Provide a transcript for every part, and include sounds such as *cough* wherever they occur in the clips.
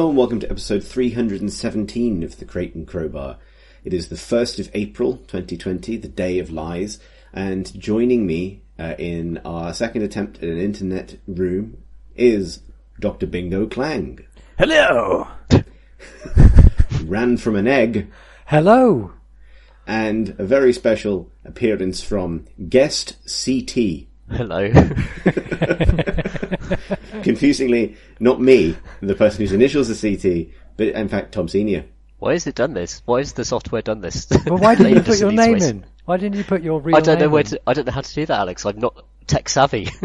Hello and welcome to episode 317 of the Crate and Crowbar. It is the 1st of April 2020, the day of lies, and joining me uh, in our second attempt at an internet room is Dr. Bingo Clang. Hello. *laughs* Ran from an egg, Hello. and a very special appearance from guest CT. Hello. *laughs* *laughs* *laughs* Confusingly, not me, the person whose initials are CT, but in fact Tom Senior. Why has it done this? Why has the software done this? Well, why *laughs* didn't you put your name ways? in? Why didn't you put your real I don't know name where in? to. I don't know how to do that, Alex. I'm not tech savvy. *laughs*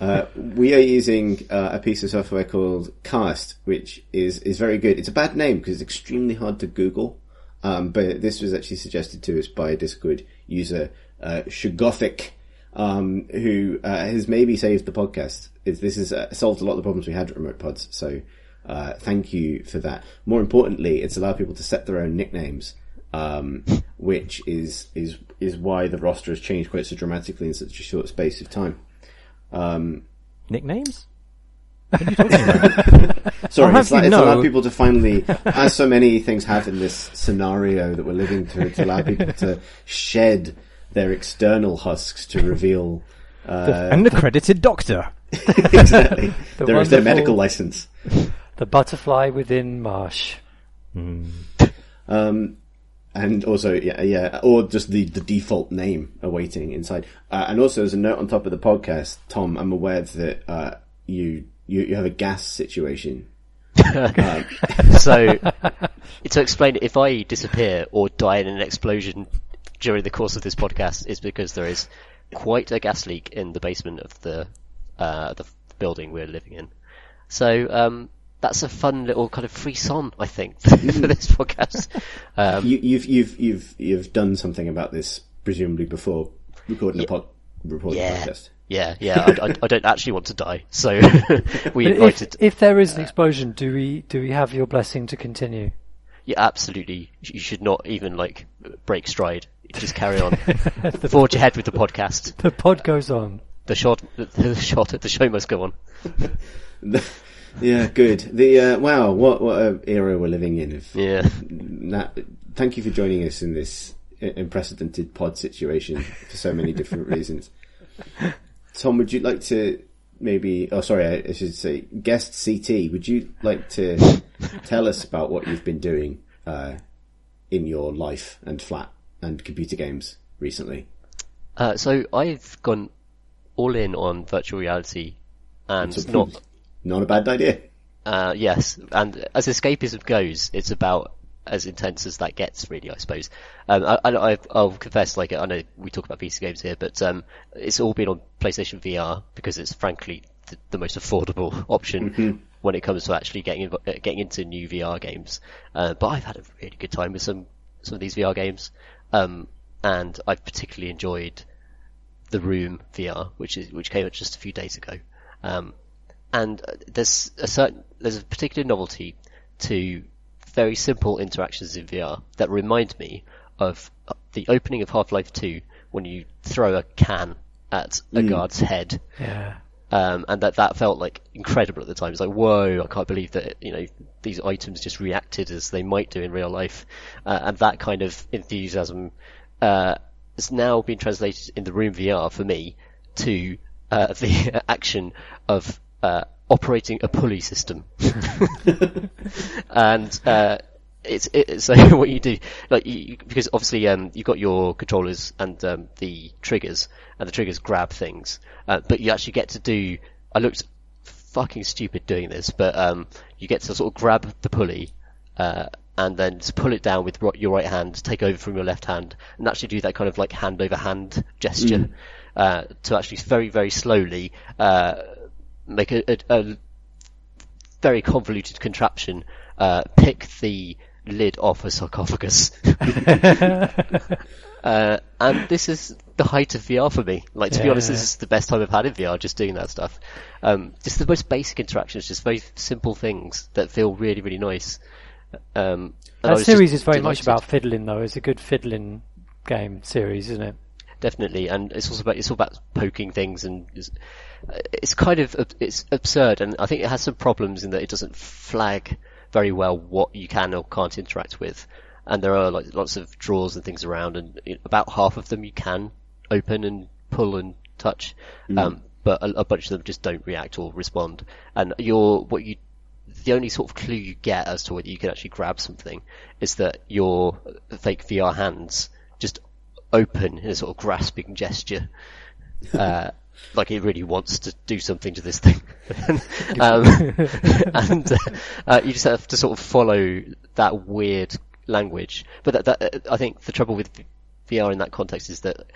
Uh, we are using uh, a piece of software called Cast, which is is very good. It's a bad name because it's extremely hard to Google. Um, but this was actually suggested to us by a Discord user, uh, Shugothic, um, who uh, has maybe saved the podcast. Is this has uh, solved a lot of the problems we had at Remote Pods. So uh, thank you for that. More importantly, it's allowed people to set their own nicknames, um, which is is is why the roster has changed quite so dramatically in such a short space of time. Nicknames? *laughs* Sorry, I'll it's, have like, you it's allowed people to finally, as so many things have in this scenario that we're living through, to allow people to shed their external husks to reveal *laughs* uh, and accredited doctor. *laughs* exactly *laughs* The their, their medical license. The butterfly within Marsh. Um, and also, yeah, yeah, or just the, the default name awaiting inside. Uh, and also, as a note on top of the podcast, Tom, I'm aware that uh, you, you you have a gas situation. so, to explain, it, if I disappear or die in an explosion during the course of this podcast, is because there is quite a gas leak in the basement of the uh, the building we're living in. So. Um, that's a fun little kind of frisson, I think, *laughs* for this podcast. *laughs* Um, You, you've you've you've you've done something about this presumably before recording a pod, recording Yeah. podcast. Yeah, yeah. *laughs* I, I, I don't actually want to die, so we But if, invited. if there is an explosion, do we do we have your blessing to continue? Yeah, absolutely. You should not even like break stride. Just carry on. *laughs* Forge ahead with the podcast. *laughs* The pod goes on. The shot, *laughs* the, the shot, the show must go on. Yeah, good. The uh, wow, what what a era we're living in. Of Yeah. na- thank you for joining us in this unprecedented pod situation for so many different reasons. Tom, would you like to maybe? Oh, sorry, I, I should say guest CT. Would you like to tell us about what you've been doing uh, in your life and flat and computer games recently? Uh, so I've gone all in on virtual reality, and So, not not a bad idea. Uh, yes, and as escapism goes, it's about as intense as that gets, really, I suppose. Um, I, I, I- I'll confess, like, I know we talk about PC games here, but um, it's all been on PlayStation VR because it's frankly the, the most affordable *laughs* option when it comes to actually getting getting into new VR games. Uh, but I've had a really good time with some some of these VR games, um, and I've particularly enjoyed the Room VR, which is which came out just a few days ago. Um, and uh, there's a certain there's a particular novelty to very simple interactions in VR that remind me of uh, the opening of Half-Life 2 when you throw a can at a guard's head. Yeah. Um, and that that felt like incredible at the time. It's like, whoa, I can't believe that you know these items just reacted as they might do in real life, uh, and that kind of enthusiasm uh, has now been translated in the Room VR for me to uh, *laughs* the action of uh, operating a pulley system, *laughs* *laughs* and it's it, so *laughs* what you do. Like you, because obviously um, you've got your controllers and um, the triggers and the triggers grab things. Uh, but you actually get to do I looked fucking stupid doing this but um, you get to sort of grab the pulley uh, and then just pull it down with your right hand take over from your left hand and actually do that kind of like hand over hand gesture uh, to actually very very slowly uh, make a, a, a very convoluted contraption uh, pick the lid off a sarcophagus. *laughs* uh, and this is the height of VR for me. Like, to be honest, this is the best time I've had in VR, just doing that stuff. Um, just the most basic interactions, just very simple things that feel really, really nice. Um, That series is very much about fiddling, though. It's a good fiddling game series, isn't it? definitely. And it's also about it's all about poking things, and it's, it's kind of it's absurd. And I think it has some problems in that it doesn't flag very well what you can or can't interact with. And there are like lots of drawers and things around, and about half of them you can open and pull and touch. Um, but a, a bunch of them just don't react or respond. And your what you the only sort of clue you get as to whether you can actually grab something is that your fake VR hands just open in a sort of grasping gesture. *laughs* Uh, like it really wants to do something to this thing. *laughs* um, *laughs* and uh, uh, you just have to sort of follow that weird language. But that, that, I think the trouble with VR in that context is that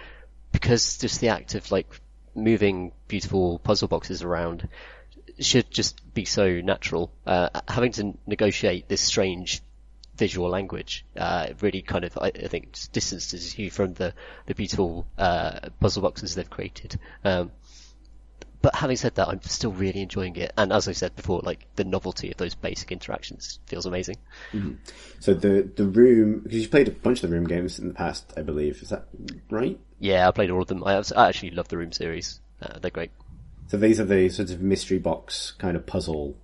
because just the act of like moving beautiful puzzle boxes around should just be so natural. Uh, having to negotiate this strange visual language uh, really kind of, I, I think, distances you from the the beautiful uh, puzzle boxes they've created. Um, but having said that, I'm still really enjoying it, and as I said before, like the novelty of those basic interactions feels amazing. So the the room because you played a bunch of the room games in the past, I believe. Is that right? Yeah, I played all of them. I, I actually love the Room series. Uh, they're great. So these are the sort of mystery box kind of puzzle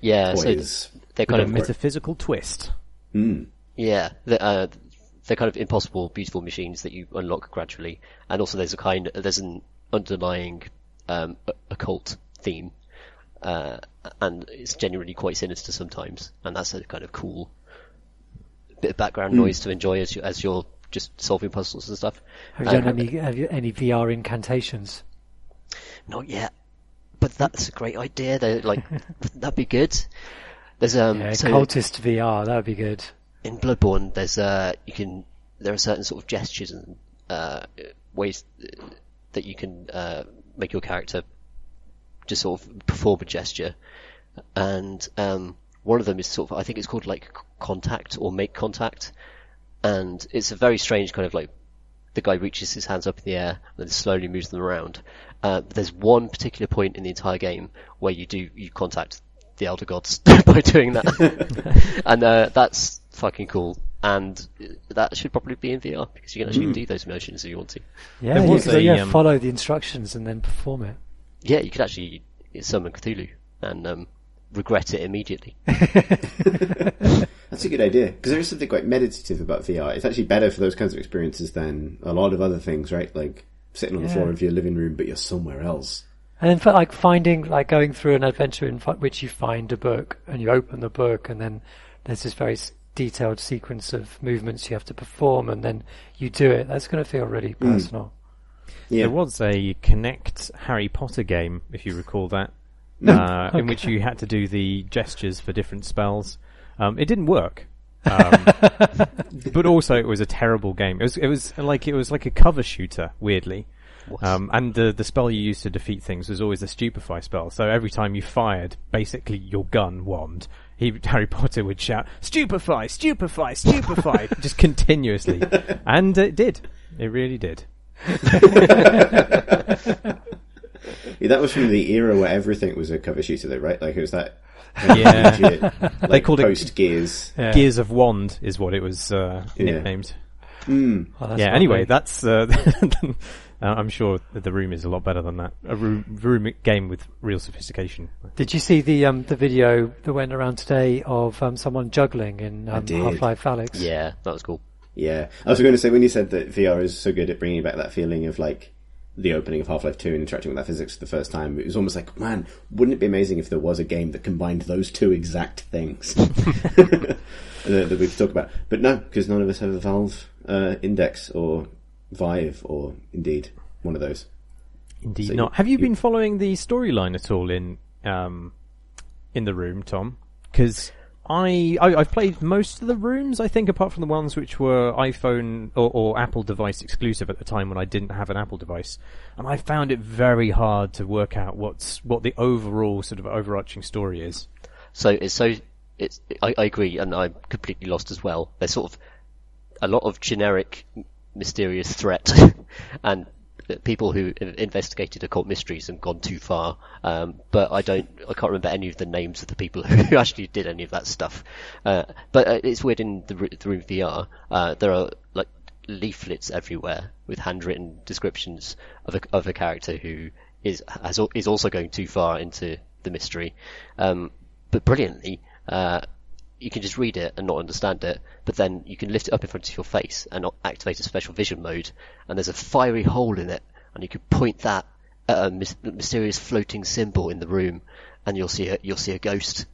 Yeah, so toys. They're kind of metaphysical twist. Yeah, the, uh, they're kind of impossible, beautiful machines that you unlock gradually, and also there's a kind, there's an underlying um, occult theme, uh, and it's genuinely quite sinister sometimes, and that's a kind of cool bit of background noise to enjoy as you as you're just solving puzzles and stuff. Have you done Um, any have you, any VR incantations? Not yet, but that's a great idea. Though, like *laughs* that'd be good. There's um, Yeah, so- cultist VR, that would be good. in Bloodborne, there's uh, you can there are certain sort of gestures and uh, ways uh, that you can uh, make your character just sort of perform a gesture, and um, one of them is sort of I think it's called like contact or make contact, and it's a very strange kind of like the guy reaches his hands up in the air and then slowly moves them around. Uh, there's one particular point in the entire game where you do you contact the elder gods *laughs* by doing that, *laughs* and uh, that's fucking cool. And that should probably be in VR because you can actually do those motions if you want to. Yeah, There you was could, a, yeah, um, follow the instructions and then perform it. Yeah, you could actually summon Cthulhu and um, regret it immediately. *laughs* That's a good idea because there is something quite meditative about VR. It's actually better for those kinds of experiences than a lot of other things, right? Like sitting on the floor of your living room, but you're somewhere else. And then for like finding, like going through an adventure in which you find a book and you open the book and then there's this very detailed sequence of movements you have to perform and then you do it. That's going to feel really personal. Yeah, There was a Kinect Harry Potter game, if you recall that, *laughs* uh, in which you had to do the gestures for different spells. Um, it didn't work. *laughs* Um, but also it was a terrible game. It was, it was like, it was like a cover shooter, weirdly. Um, and the, the spell you used to defeat things was always a stupefy spell. So every time you fired, basically your gun wand, he, *laughs* Harry Potter would shout, stupefy, stupefy, *laughs* stupefy, just continuously. And it did. It really did. Yeah, that was from the era where everything was a cover shooter, though, right? Like it was that. Yeah. legit, like, *laughs* called it- post Gears. Yeah. Gears of Wand is what it was uh, Yeah. nicknamed. Oh, yeah. lovely. Anyway, that's. Uh, uh, I'm sure that the room is a lot better than that. A room, room game with real sophistication. Did you see the um, the video that went around today of um, someone juggling in um, did. Half-Life Alex? Yeah, that was cool. Yeah, I was going to say when you said that VR is so good at bringing back that feeling of like the opening of Half Life Two and interacting with that physics for the first time, it was almost like, man, wouldn't it be amazing if there was a game that combined those two exact things *laughs* *laughs* that, that we could talk about? But no, because none of us have a Valve uh, Index or Vive or indeed one of those. Indeed So not. you- Have you you- been following the storyline at all in um, in the room, Tom? Because I, I I've played most of the rooms, I think, apart from the ones which were iPhone or, or Apple device exclusive at the time when I didn't have an Apple device, and I found it very hard to work out what's what the overall sort of overarching story is. So it's so it's I, I agree, and I'm completely lost as well. There's sort of a lot of generic, m- mysterious threat, *laughs* and people who investigated occult mysteries and gone too far. Um, but I don't, I can't remember any of the names of the people *laughs* who actually did any of that stuff. Uh, but uh, it's weird in the, the room VR. Uh, there are like leaflets everywhere with handwritten descriptions of a, of a character who is has, is also going too far into the mystery. Um, but brilliantly, uh, you can just read it and not understand it, but then you can lift it up in front of your face and activate a special vision mode, and there's a fiery hole in it, and you can point that at a mysterious floating symbol in the room, and you'll see a, you'll see a ghost.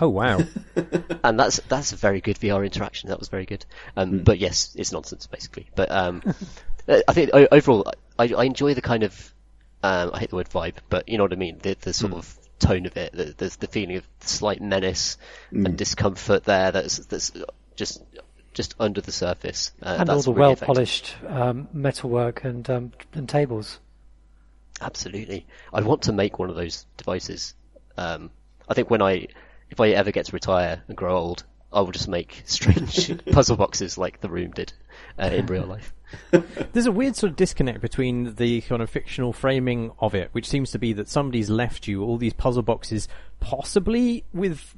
Oh wow! *laughs* and that's that's a very good VR interaction. That was very good. Um, But yes, it's nonsense basically. But um, *laughs* I think overall, I, I enjoy the kind of um, I hate the word vibe, but you know what I mean. The, the sort of tone of it. The, there's the feeling of slight menace and discomfort there. That's that's just just under the surface. Uh, and all that's the really well effective. polished um, metalwork and um, and tables. Absolutely. I want to make one of those devices. Um, I think when I, if I ever get to retire and grow old, I will just make *laughs* strange *laughs* puzzle boxes like the room did uh, in real life. *laughs* There's a weird sort of disconnect between the kind of fictional framing of it, which seems to be that somebody's left you all these puzzle boxes, possibly with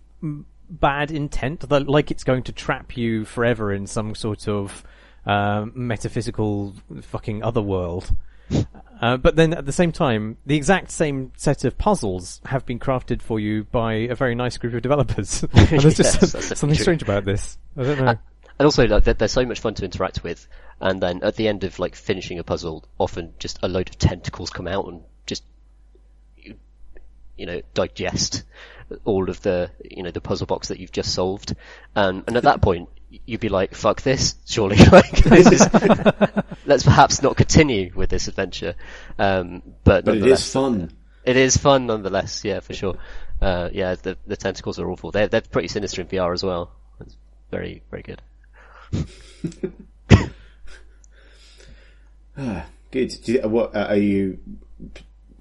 bad intent, that- like it's going to trap you forever in some sort of um, metaphysical fucking other world. Uh, but then at the same time, the exact same set of puzzles have been crafted for you by a very nice group of developers. *laughs* and there's just *laughs* Yes, that's something true. strange about this. I don't know. And also, like, they're, they're so much fun to interact with. And then at the end of like finishing a puzzle, often just a load of tentacles come out and just, you, you know, digest all of the, you know, the puzzle box that you've just solved. Um, and at that point, you'd be like, "Fuck this!" Surely, *laughs* like this is. *laughs* let's perhaps not continue with this adventure. Um, but But it nonetheless- is fun. it is fun nonetheless, yeah, for sure. Uh, yeah, the the tentacles are awful. They're they're pretty sinister in VR as well. It's very very good. *laughs* *sighs* Good. Do you, what uh, are you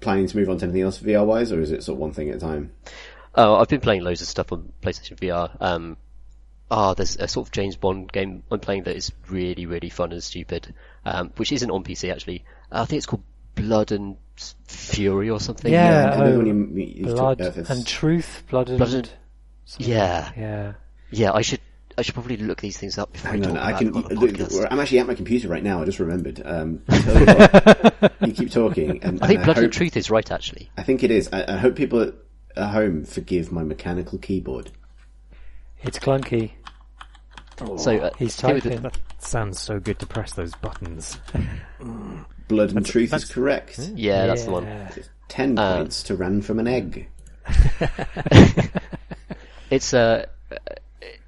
planning to move on to anything else VR wise, or is it sort of one thing at a time? Oh, I've been playing loads of stuff on PlayStation VR. Um, ah, there's a sort of James Bond game I'm playing that is really really fun and stupid, um, which isn't on PC actually. I think it's called Blood and Fury or something. Yeah, I know oh, when you- you- you blood talk- uh, and truth, blood and, Blood and- yeah, yeah. yeah. I should I should probably look these things up before I Hang talk on, about I can. them on the look, podcast. I'm actually at my computer right now. I just remembered. Um, *laughs* tell you, what, you keep talking, and I think and Blood hope, and Truth is right actually. I think it is. I, I hope people at, at home forgive my mechanical keyboard. It's clunky. So uh, He's here with the- typing. That sounds so good to press those buttons. *laughs* Blood and truth is correct. yeah, that's the one. Yeah. Ten Uh, points to run from an egg. *laughs* It's a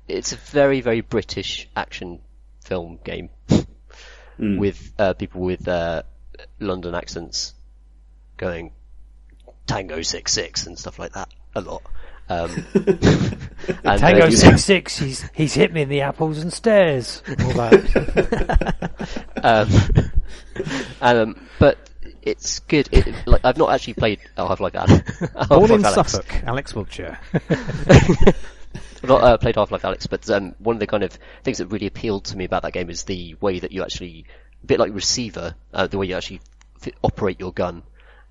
it's a very very British action film game with uh, people with uh, London accents going Tango six six and stuff like that a lot. Um, *laughs* and, Tango uh, six six. He's he's hit me in the apples and stairs. All that. *laughs* um, um, but it's good. It, like I've not actually played Half Life *laughs* Alex. Born in Suffolk, Alex Wiltshire. I've not uh, played Half-Life Alex, but um, one of the kind of things that really appealed to me about that game is the way that you actually, a bit like Receiver, uh, the way you actually f- operate your gun,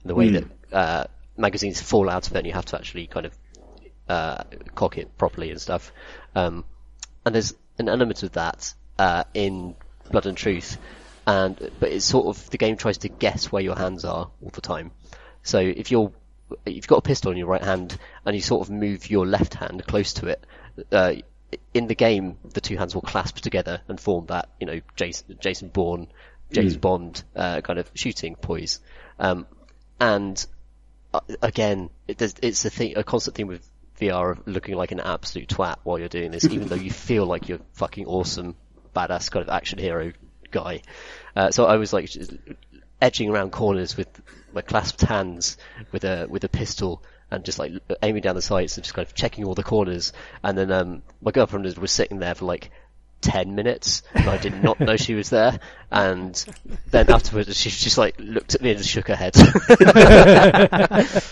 and the way that uh, magazines fall out of it, and you have to actually kind of uh, cock it properly and stuff. Um, and there's an element of that uh, in Blood and Truth, and but it's sort of the game tries to guess where your hands are all the time. So if you're you've got a pistol in your right hand and you sort of move your left hand close to it, uh, in the game the two hands will clasp together and form that you know Jason Jason Bourne, James Bond uh, kind of shooting poise. Um, and uh, again, it, it's a thing, a constant thing with VR of looking like an absolute twat while you're doing this, even though you *laughs* feel like you're fucking awesome, badass kind of action hero guy. Uh, so I was like edging around corners with my clasped hands with a with a pistol and just like aiming down the sights and just kind of checking all the corners. And then um, my girlfriend was- was sitting there for like. 10 minutes and I did not know she was there and then afterwards she just like looked at me and just shook her head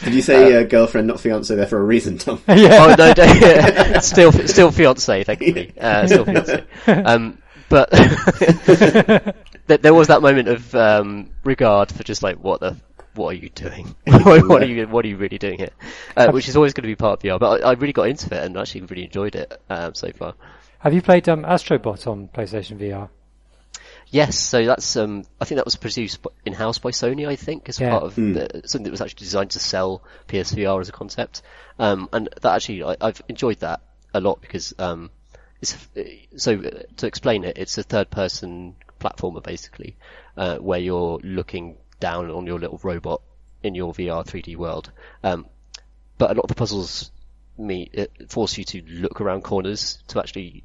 Did you say uh, girlfriend, not fiance, there for a reason, Tom? *laughs* Yeah. Oh no, no *laughs* still, still fiance, thankfully. *laughs* Uh, still fiance. Um, but there was that moment of um, regard for just like, what the, what are you doing? *laughs* *laughs* what are you, what are you really doing here? Uh, which is always going to be part of VR. But I, I really got into it and actually really enjoyed it um, so far. Have you played um, Astrobot on PlayStation VR? Yes, so that's um, I think that was produced in house by Sony. I think as Yeah. part of the, something that was actually designed to sell PSVR as a concept, um, and that actually I, I've enjoyed that a lot because um, it's so uh, to explain it, it's a third-person platformer basically, uh, where you're looking down on your little robot in your VR 3D world, um, but a lot of the puzzles me it force you to look around corners to actually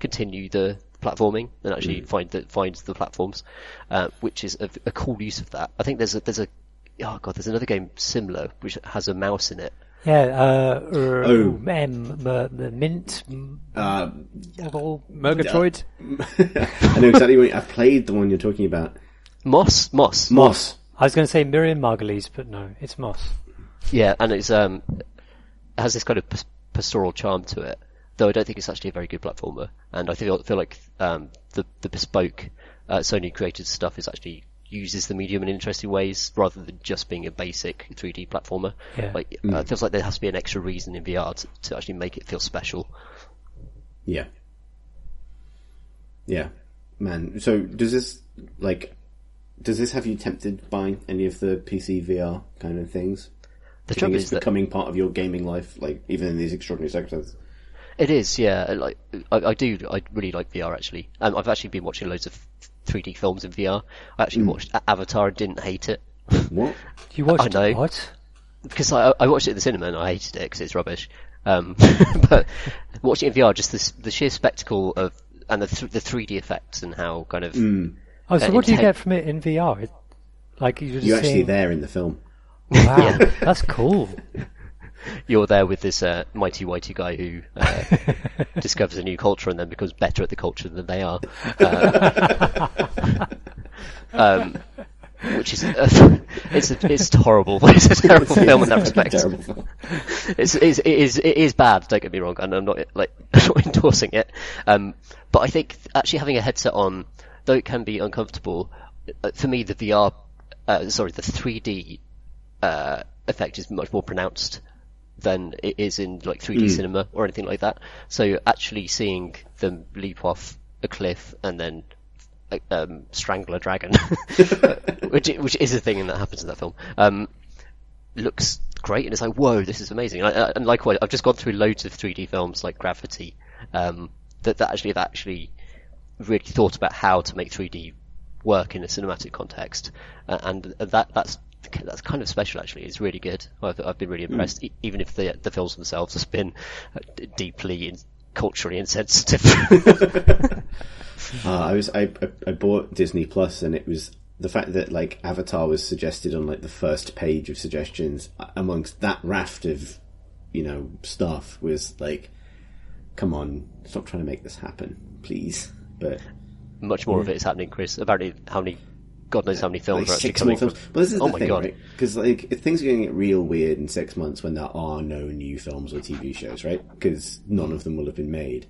continue the platforming and actually find the find the platforms, uh, which is a, a cool use of that. I think there's a there's a oh god there's another game similar which has a mouse in it. Yeah, uh, er, Oh. M, m- the mint, m- Uh, level. Murgatroyd? *laughs* I know exactly what I've played the one you're talking about. Moss, Moss, Moss. I was going to say Miriam Margolyes, but no, it's Moss. yeah, and it's um it has this kind of pastoral charm to it. Though I don't think it's actually a very good platformer, and I feel feel like um, the the bespoke uh, Sony created stuff is actually uses the medium in interesting ways rather than just being a basic 3D platformer. Yeah. Like uh, it feels like there has to be an extra reason in VR to, to actually make it feel special. Yeah. Yeah. Man, so does this, like, does this have you tempted by any of the PC VR kind of things? The Do trouble it's is that becoming part of your gaming life, like, even in these extraordinary circumstances? It is, yeah. Like I, I do, I really like VR actually. Um, I've actually been watching loads of 3D films in VR. I actually watched Avatar and didn't hate it What? You watched I know. what? because I, I watched it in the cinema and I hated it because it's rubbish. Um, *laughs* but watching it in VR, just the, the sheer spectacle of and the th- the 3D effects and how kind of Oh, so Uh, what do you intent- get from it in VR? It, like you're just You're actually seeing, there in the film. Wow, *laughs* that's cool. *laughs* you're there with this uh, mighty whitey guy who uh, *laughs* discovers a new culture and then becomes better at the culture than they are. Uh, um, which is uh, it's a, it's horrible. It's a terrible film in that respect. Terrible. It's, it's, it is it is bad. Don't get me wrong, and I'm not like not endorsing it. Um, but I think actually having a headset on, though it can be uncomfortable, uh, for me the VR, uh, sorry, the 3D uh, effect is much more pronounced than it is in like 3D cinema or anything like that. So actually seeing them leap off a cliff and then um, strangle a dragon, *laughs* *laughs* which which is a thing that happens in that film. Um, looks great, and it's like, whoa, this is amazing. And, I, and likewise, I've just gone through loads of 3D films like Gravity um, that that actually have actually really thought about how to make 3D work in a cinematic context, uh, and that that's that's kind of special. Actually, it's really good. I've I've been really impressed, e- even if the the films themselves have been uh, deeply in, culturally insensitive. Uh, I was I, I I bought Disney Plus and it was the fact that like Avatar was suggested on like the first page of suggestions uh, amongst that raft of you know stuff was like, come on, stop trying to make this happen, please. But Much more of it is happening, Chris. Apparently, how many, God knows how many films like are actually coming. films. But this is oh the my thing, god! right? Because like if things are going to get real weird in six months when there are no new films or TV shows, right? Because none of them will have been made.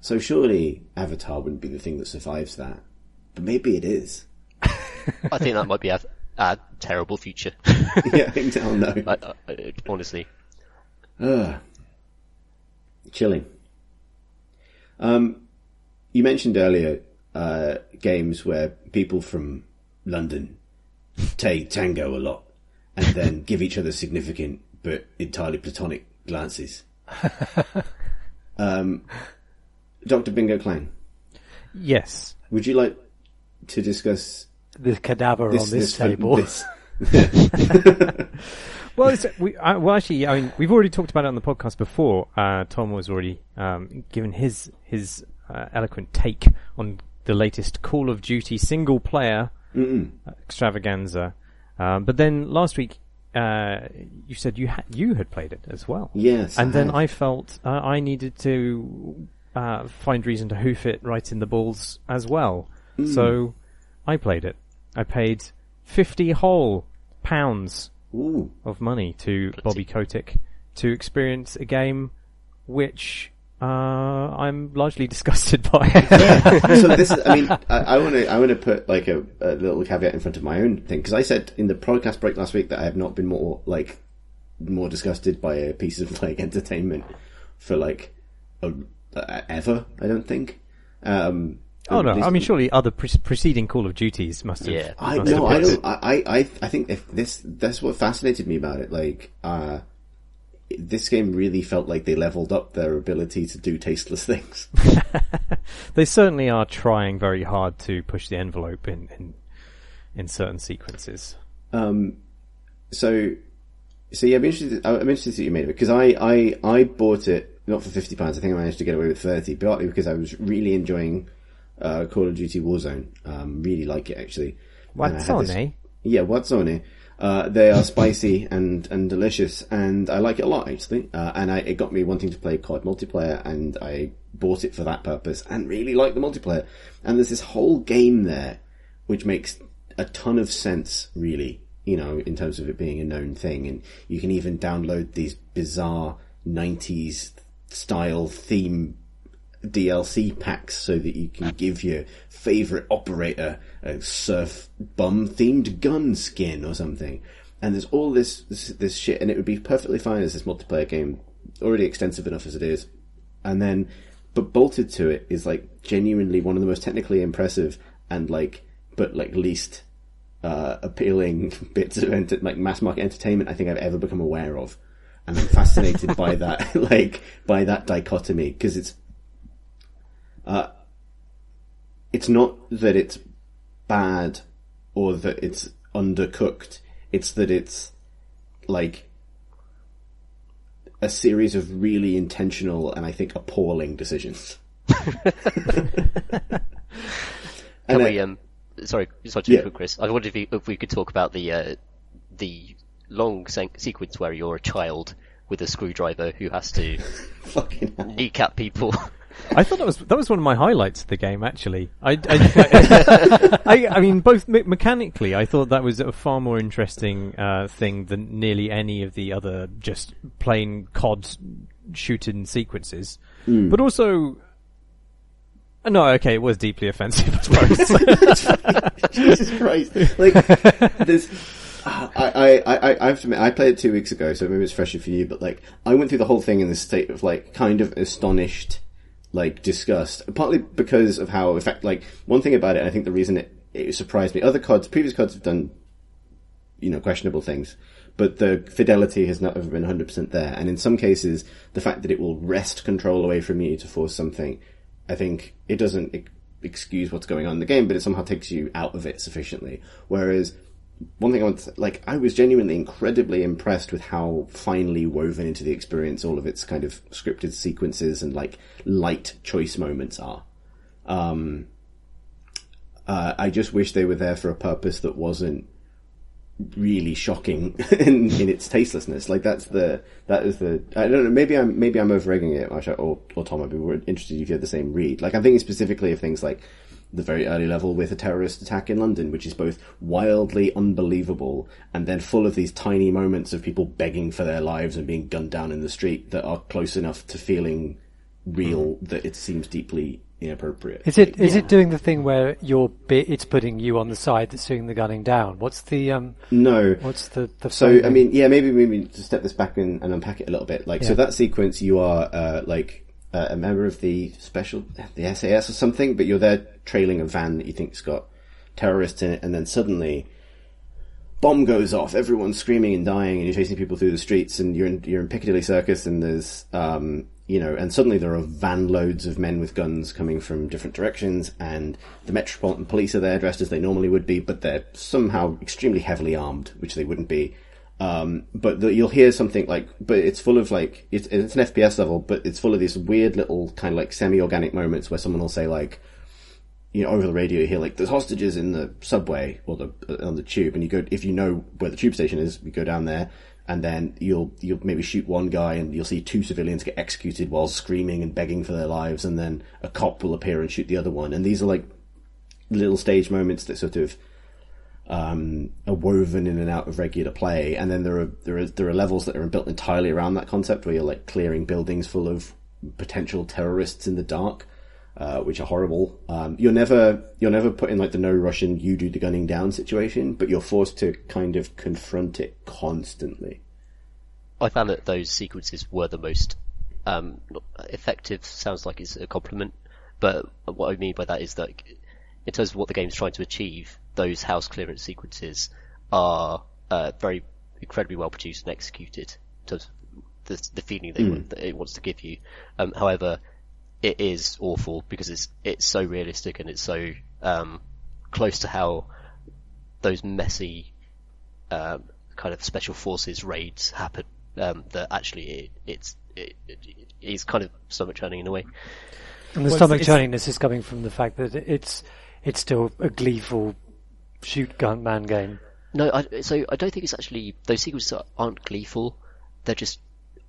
So surely Avatar wouldn't be the thing that survives that. But maybe it is. *laughs* I think that might be a, a terrible future. *laughs* yeah, I don't know. I, I, I- honestly, Ugh. Chilling. Um, you mentioned earlier uh, games where people from London take tango a lot and then *laughs* give each other significant but entirely platonic glances. *laughs* um, Dr. Bingo Clang, Yes. would you like to discuss The cadaver this, on this, this, table. this- *laughs* Well, it's, we, uh, well, actually, I mean, we've already talked about it on the podcast before. Uh, Tom was already um, given his his uh, eloquent take on the latest Call of Duty single player extravaganza. Um, but then last week, uh, you said you had you had played it as well. Yes, and I then have. I felt uh, I needed to uh, find reason to hoof it right in the balls as well. So I played it. I paid fifty whole pounds Ooh. of money to Bobby Kotick to experience a game which uh, I'm largely *laughs* disgusted by. it. so *laughs* this is, I mean, I want to, I want to put like a, a little caveat in front of my own thing because I said in the podcast break last week that I have not been more like more disgusted by a piece of *laughs* like entertainment for like a, uh, ever. I don't think. Um, Oh no! Least- I mean, surely other pre- preceding Call of Duties must have. Yeah. I must have no, I don't. I, I, I- I think if this that's what fascinated me about it. Like, uh, this game really felt like they leveled up their ability to do tasteless things. *laughs* They certainly are trying very hard to push the envelope in in, in certain sequences. Um, so, so yeah, I'm interested. I'm interested to see what you made it because I, I, I bought it not for fifty pounds. I think I managed to get away with thirty, partly because I was really enjoying uh, Call of Duty Warzone. Um, really like it actually. What's on, this- eh? Yeah, what's on it? Uh, they are spicy and, and delicious, and I like it a lot actually. Uh, and I, it got me wanting to play COD multiplayer, and I bought it for that purpose, and really like the multiplayer. And there's this whole game there, which makes a ton of sense, really. You know, in terms of it being a known thing, and you can even download these bizarre '90s style theme DLC packs so that you can give your favorite operator a surf bum themed gun skin or something. And there's all this, this this shit, and it would be perfectly fine as this multiplayer game, already extensive enough as it is. And then, but bolted to it is like genuinely one of the most technically impressive and like, but like least uh, appealing *laughs* bits of like mass market entertainment I think I've ever become aware of. And I'm fascinated by that, *laughs* like by that dichotomy because it's uh, it's not that it's bad or that it's undercooked. It's that it's like a series of really intentional and I think appalling decisions. *laughs* Can And we, um, sorry, sorry to Yeah. interrupt, Chris. I wondered if, you, if we could talk about the, uh, the long sen- sequence where you're a child with a screwdriver who has to *laughs* fucking kneecap people. I thought that was that was one of my highlights of the game. Actually, I *laughs* I, I, I mean, both me- mechanically, I thought that was a far more interesting uh, thing than nearly any of the other just plain COD shooting sequences. But also, uh, no, okay, it was deeply offensive. I suppose. *laughs* Jesus Christ! Like this. I, I, I, I have to admit, I played it two weeks ago, so maybe it's fresher for you. But like, I went through the whole thing in this state of like, kind of astonished, like disgust. Partly because of how in fact, Like, one thing about it, I think the reason it, it surprised me. Other CODs, previous CODs have done, you know, questionable things, but the fidelity has not ever been 100% there. And in some cases, the fact that it will wrest control away from you to force something, I think it doesn't ex- excuse what's going on in the game, but it somehow takes you out of it sufficiently. Whereas, one thing I want to, like, I was genuinely incredibly impressed with how finely woven into the experience all of its kind of scripted sequences and like light choice moments are. Um, uh, I just wish they were there for a purpose that wasn't really shocking *laughs* in, in its tastelessness. Like that's the that is the I don't know. Maybe I'm maybe I'm over egging it, Marsha, or or Tom. I'd be interested if you had the same read. Like I'm thinking specifically of things like the very early level with a terrorist attack in London, which is both wildly unbelievable and then full of these tiny moments of people begging for their lives and being gunned down in the street that are close enough to feeling real that it seems deeply inappropriate. Is it Like, is yeah. it doing the thing where you're bi- it's putting you on the side that's doing the gunning down? What's the um No. what's the the So framing? I mean, yeah, maybe maybe to step this back and, and unpack it a little bit. Like, so that sequence, you are uh, like uh, a member of the special, the SAS or something, but you're there trailing a van that you think's got terrorists in it, and then suddenly bomb goes off, everyone's screaming and dying, and you're chasing people through the streets, and you're in you're in Piccadilly Circus, and there's um, you know, and suddenly there are van loads of men with guns coming from different directions, and the Metropolitan Police are there dressed as they normally would be, but they're somehow extremely heavily armed, which they wouldn't be. Um, but the, you'll hear something like, but it's full of like, it's, it's an FPS level, but it's full of these weird little kind of like semi-organic moments where someone will say like, you know, over the radio you hear like, there's hostages in the subway or the, uh, on the tube, and you go, if you know where the tube station is, you go down there, and then you'll, you'll maybe shoot one guy and you'll see two civilians get executed while screaming and begging for their lives, and then a cop will appear and shoot the other one, and these are like little stage moments that sort of, um, are woven in and out of regular play, and then there are there are there are levels that are built entirely around that concept, where you're like clearing buildings full of potential terrorists in the dark, uh, which are horrible. Um, you're never you're never put in like the no Russian you do the gunning down situation, but you're forced to kind of confront it constantly. I found that those sequences were the most um, effective. Sounds like it's a compliment. But what I mean by that is that in terms of what the game's trying to achieve, those house clearance sequences are uh, very incredibly well produced and executed in terms of the, the feeling they want, that it wants to give you. Um, however, it is awful because it's it's so realistic and it's so um, close to how those messy um, kind of special forces raids happen. Um, that actually it, it's it, it, it's kind of stomach churning in a way. And the Well, stomach it's- churningness is coming from the fact that it's it's still a gleeful shoot gun man game. No, I, so I don't think it's actually those sequences are- aren't gleeful. They're just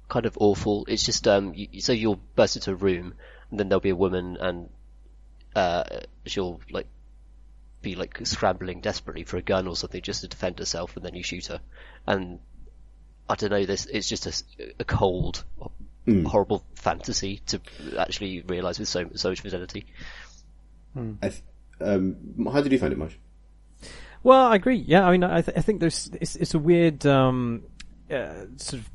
kind of awful. It's just um, you, so you'll burst into a room, and then there'll be a woman, and uh, she'll like be like scrambling desperately for a gun or something just to defend herself, and then you shoot her. And I don't know, this it's just a, a cold, horrible fantasy to actually realise with so so much fidelity. I th- um, how did you find it, Marsh? Well, I agree. Yeah, I mean, I, th- I think there's it's, it's a weird um, uh, sort of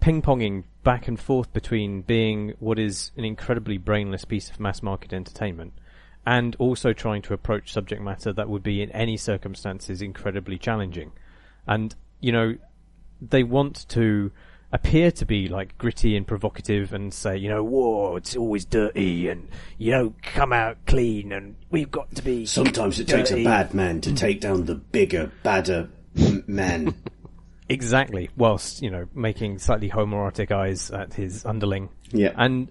ping ponging back and forth between being what is an incredibly brainless piece of mass market entertainment and also trying to approach subject matter that would be in any circumstances incredibly challenging. And you know, they want to appear to be like gritty and provocative and say, you know, war, it's always dirty and you don't come out clean and we've got to be Sometimes it takes a bad man to take down the bigger, badder man. *laughs* Exactly. Whilst, you know, making slightly homoerotic eyes at his underling. Yeah. And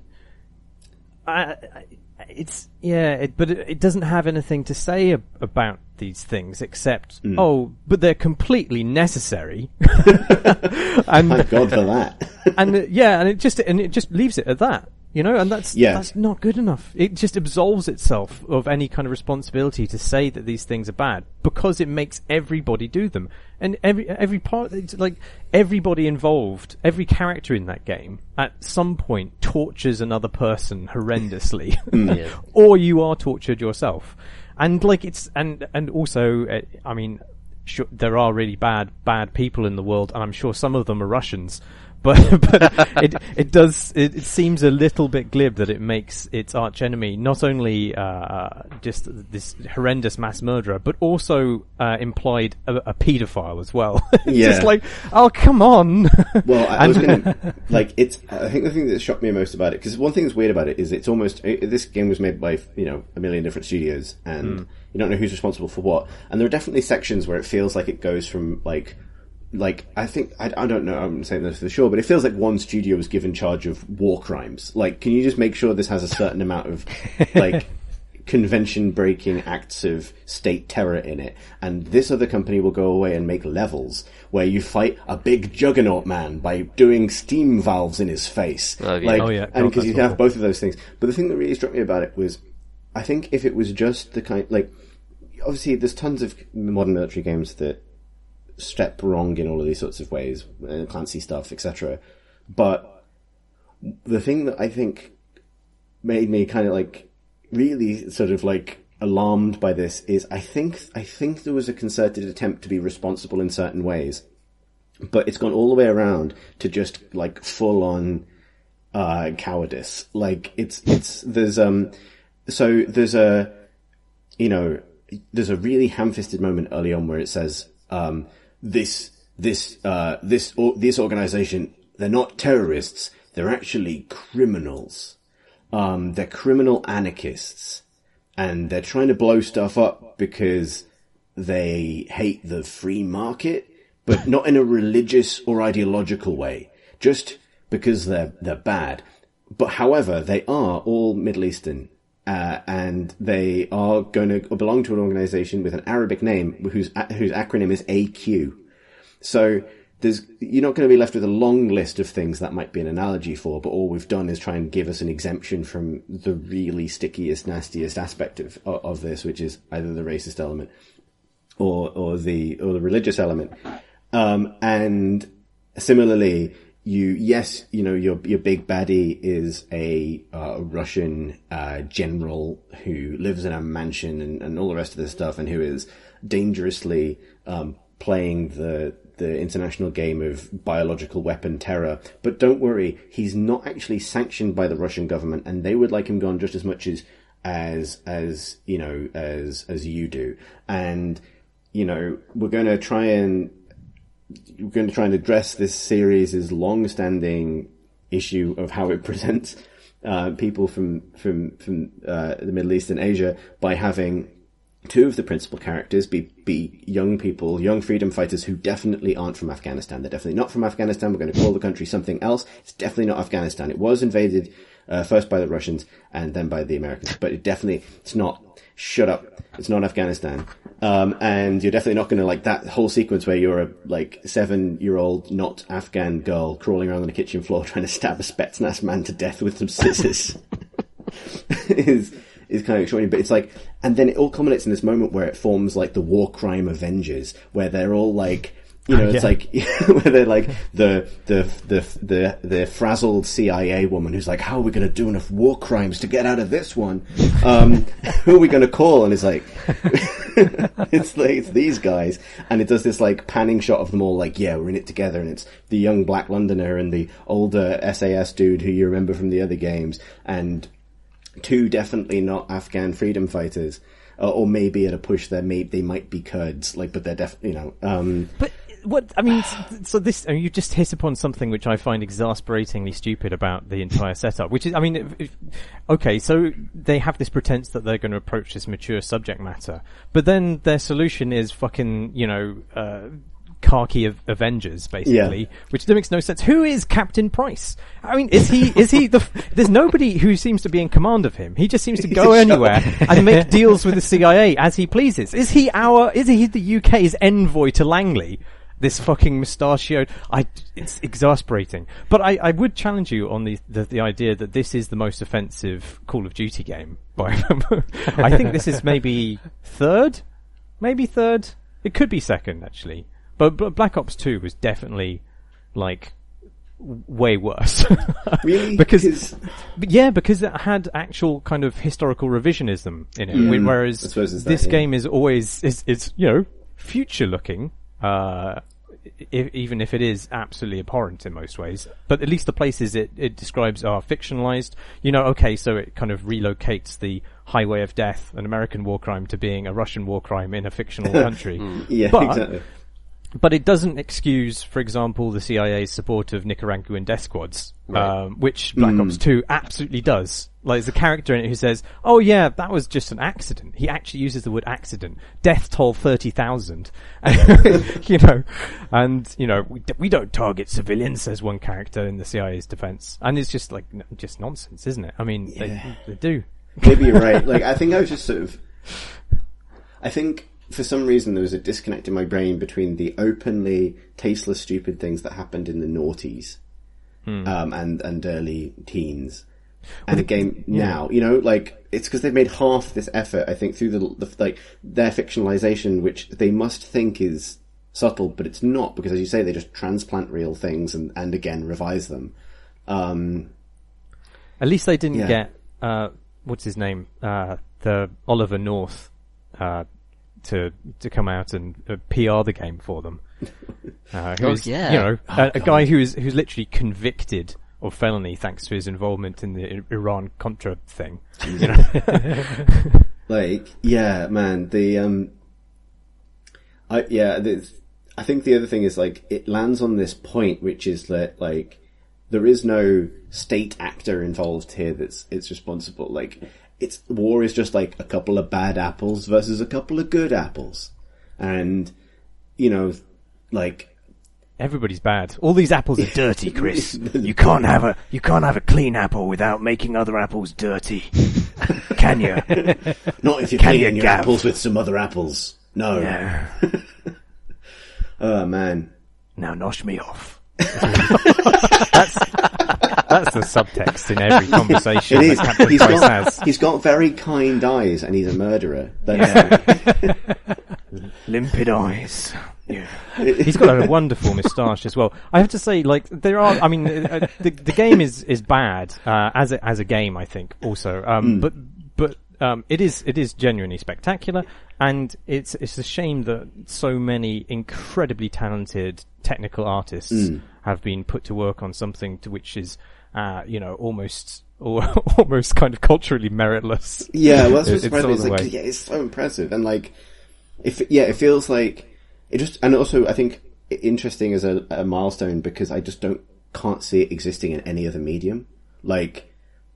I, I, it's, yeah, it, but it, it doesn't have anything to say ab- about these things except, mm. oh, but they're completely necessary. *laughs* *laughs* and, Thank God for that. *laughs* and yeah, and it just, and it just leaves it at that. You know, and that's Yeah. that's not good enough. It just absolves itself of any kind of responsibility to say that these things are bad because it makes everybody do them, and every every part, it's like everybody involved, every character in that game at some point tortures another person horrendously, *laughs* Yeah. *laughs* or you are tortured yourself, and like it's and and also, uh, I mean, sure, there are really bad bad people in the world, and I'm sure some of them are Russians. But, *laughs* but it it does it, it seems a little bit glib that it makes its arch enemy not only uh, just this horrendous mass murderer, but also uh, implied a, a paedophile as well. *laughs* Yeah. just like oh come on. Well, I, I was gonna like it's. I think the thing that shocked me most about it because one thing that's weird about it is it's almost it, this game was made by you know a million different studios and you don't know who's responsible for what. And there are definitely sections where it feels like it goes from like like I think I, I don't know I'm saying this for sure, but it feels like one studio was given charge of war crimes. Like, can you just make sure this has a certain amount of like *laughs* convention breaking acts of state terror in it, and this other company will go away and make levels where you fight a big juggernaut man by doing steam valves in his face. Oh, yeah. Like, Oh, yeah. and oh, because you have both of those things. But the thing that really struck me about it was, I think if it was just the kind, like, obviously there's tons of modern military games that step wrong in all of these sorts of ways, uh, Clancy stuff, etc. But the thing that I think made me kind of like really sort of like alarmed by this is I think I think there was a concerted attempt to be responsible in certain ways, but it's gone all the way around to just like full on uh, cowardice. Like it's it's there's um so there's a you know there's a really ham-fisted moment early on where it says um this this uh this or, this organization they're not terrorists they're actually criminals. Um they're criminal anarchists. And they're trying to blow stuff up because they hate the free market, but not in a religious or ideological way, just because they're, they're bad. But however, they are all Middle Eastern, uh, and they are going to belong to an organization with an Arabic name whose, whose acronym is AQ. So there's, you're not going to be left with a long list of things that might be an analogy for, but all we've done is try and give us an exemption from the really stickiest, nastiest aspect of, of, this, which is either the racist element or, or the, or the religious element. Um, and similarly, you, yes, you know, your, your big baddie is a, uh, Russian, uh, general who lives in a mansion and, and all the rest of this stuff and who is dangerously, um, playing the, the international game of biological weapon terror. But don't worry, he's not actually sanctioned by the Russian government and they would like him gone just as much as as as you know as as you do, and you know we're going to try and we're going to try and address this series' long-standing issue of how it *laughs* presents uh, people from from from uh, the Middle East and Asia by having two of the principal characters be be young people, young freedom fighters who definitely aren't from Afghanistan. They're definitely not from Afghanistan. We're going to call the country something else. It's definitely not Afghanistan. It was invaded uh, first by the Russians and then by the Americans, but it definitely it's not. Shut up! It's not Afghanistan. Um, and you're definitely not going to like that whole sequence where you're a like seven year old not Afghan girl crawling around on the kitchen floor *laughs* trying to stab a Spetsnaz man to death with some scissors. *laughs* is is kind of extraordinary, but it's like, and then it all culminates in this moment where it forms like the war crime Avengers, where they're all like, you know, it's like *laughs* where they're like the the the the the frazzled CIA woman who's like, "How are we going to do enough war crimes to get out of this one? Um, *laughs* who are we going to call?" And it's like, *laughs* it's like it's these guys, and it does this like panning shot of them all, like, "Yeah, we're in it together," and it's the young black Londoner and the older SAS dude who you remember from the other games, and two definitely not Afghan freedom fighters. Uh, or maybe at a push, they may they might be Kurds, like, but they're definitely, you know, um, But what I mean, s- *sighs* so this I mean, you just hit upon something which I find exasperatingly stupid about the entire setup. Which is, I mean, if, if, okay, so they have this pretense that they're going to approach this mature subject matter, but then their solution is fucking, you know. Uh, Khaki av- Avengers, basically, Yeah. which makes no sense. Who is Captain Price? I mean, is he is he the? *laughs* There's nobody who seems to be in command of him. He just seems to go *laughs* anywhere and make deals with the CIA as he pleases. Is he our? Is he the UK's envoy to Langley? This fucking mustachioed. I. It's exasperating. But I, I would challenge you on the, the the idea that this is the most offensive Call of Duty game. By *laughs* I think this is maybe third, maybe third. It could be second actually. But, but Black Ops Two was definitely like way worse. *laughs* Really? because yeah, because it had actual kind of historical revisionism in it, whe- whereas that, this yeah. game is always is is you know future looking. Uh, i even if it is absolutely abhorrent in most ways, but at least the places it, it describes are fictionalized. You know, okay, so it kind of relocates the highway of death, an American war crime, to being a Russian war crime in a fictional *laughs* country. *laughs* yeah, But- exactly. But it doesn't excuse, for example, the CIA's support of Nicaraguan death squads, um, which Black Hmm. Ops 2 absolutely does. Like, there's a character in it who says, oh yeah, that was just an accident. He actually uses the word accident. Death toll 30,000. *laughs* you know, and, you know, we, d- we don't target civilians, says one character in the CIA's defense. And it's just like, n- just nonsense, isn't it? I mean, Yeah. they, they do. Maybe you're right. *laughs* Like, I think I was just sort of. I think for some reason there was a disconnect in my brain between the openly tasteless, stupid things that happened in the noughties um, and and early teens, and a game now. You know, like it's because they've made half this effort. I think through the, the like their fictionalization, which they must think is subtle, but it's not because, as you say, they just transplant real things and and again revise them. Um, At least they didn't Yeah. get uh, what's his name, uh, the Oliver North, uh, to to come out and uh, PR the game for them. *laughs* Uh, who Oh, yeah. you know, Oh, a, a guy who is who's literally convicted of felony thanks to his involvement in the Iran Contra thing. You *laughs* know, Like, yeah, man, the, um, I, yeah, the, I think the other thing is like, it lands on this point, which is that, like, there is no state actor involved here that's, it's responsible. Like, it's, war is just like a couple of bad apples versus a couple of good apples. And, you know, like, everybody's bad. All these apples are dirty, *laughs* Chris. *laughs* You can't have a you can't have a clean apple without making other apples dirty. *laughs* Can you? not if you're Can you, cleaning your Gav? apples with some other apples. No. Oh man. Now nosh me off. that's that's the subtext in every conversation It is. Captain He's Price got, has. he's got very kind eyes and he's a murderer. That's, Limpid eyes. Yeah. *laughs* He's got a wonderful moustache as well. I have to say, like there are. I mean, uh, the the game is is bad uh, as a, as a game. I think also, um, but but um, it is it is genuinely spectacular, and it's it's a shame that so many incredibly talented technical artists have been put to work on something to which is uh, you know almost or *laughs* almost kind of culturally meritless. Yeah, well, that's *laughs* what's. It's like, yeah, it's so impressive, and like, if yeah, it feels like it just, and also I think interesting as a, a milestone because I just don't can't see it existing in any other medium. Like,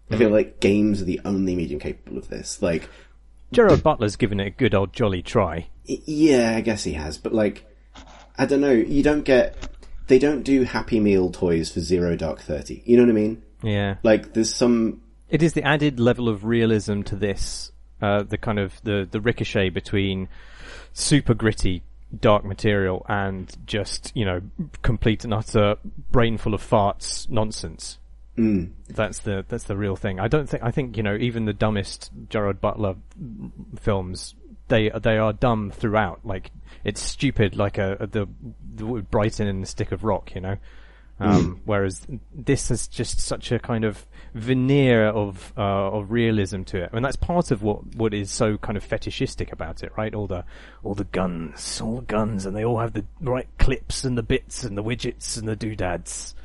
I feel like games are the only medium capable of this. Like, Gerard Butler's given it a good old jolly try. yeah, I guess he has, but like, I don't know. You don't get, they don't do Happy Meal toys for Zero Dark Thirty. You know what I mean? Yeah. Like, there's some It is the added level of realism to this, uh, the kind of the the ricochet between super gritty dark material and just you know complete and utter brain full of farts nonsense. Mm. That's the that's the real thing. I don't think I think you know even the dumbest Gerard Butler films they they are dumb throughout. Like it's stupid, like a, a the the Brighton and the stick of rock, you know. Um, Whereas this is just such a kind of veneer of uh, of realism to it, and that's part of what what is so kind of fetishistic about it, right? All the all the guns, all the guns, and they all have the right clips and the bits and the widgets and the doodads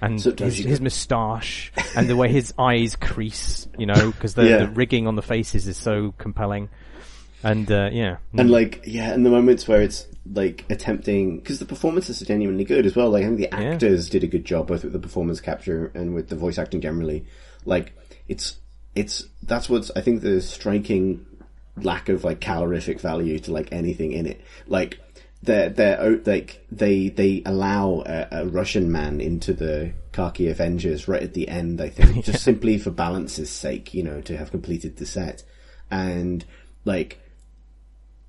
and Sometimes his, his moustache and the way his *laughs* eyes crease, you know, because the, Yeah. the rigging on the faces is so compelling. And uh, yeah, And like, yeah, and the moments where it's like attempting, because the performances are genuinely good as well. Like, I think the Yeah. actors did a good job, both with the performance capture and with the voice acting generally. Like, it's, it's, that's what's, I think the striking lack of like calorific value to like anything in it. Like, they're, they're, like, they, they allow a, a Russian man into the Khaki Avengers right at the end, I think, *laughs* just simply for balance's sake, you know, to have completed the set. And, like,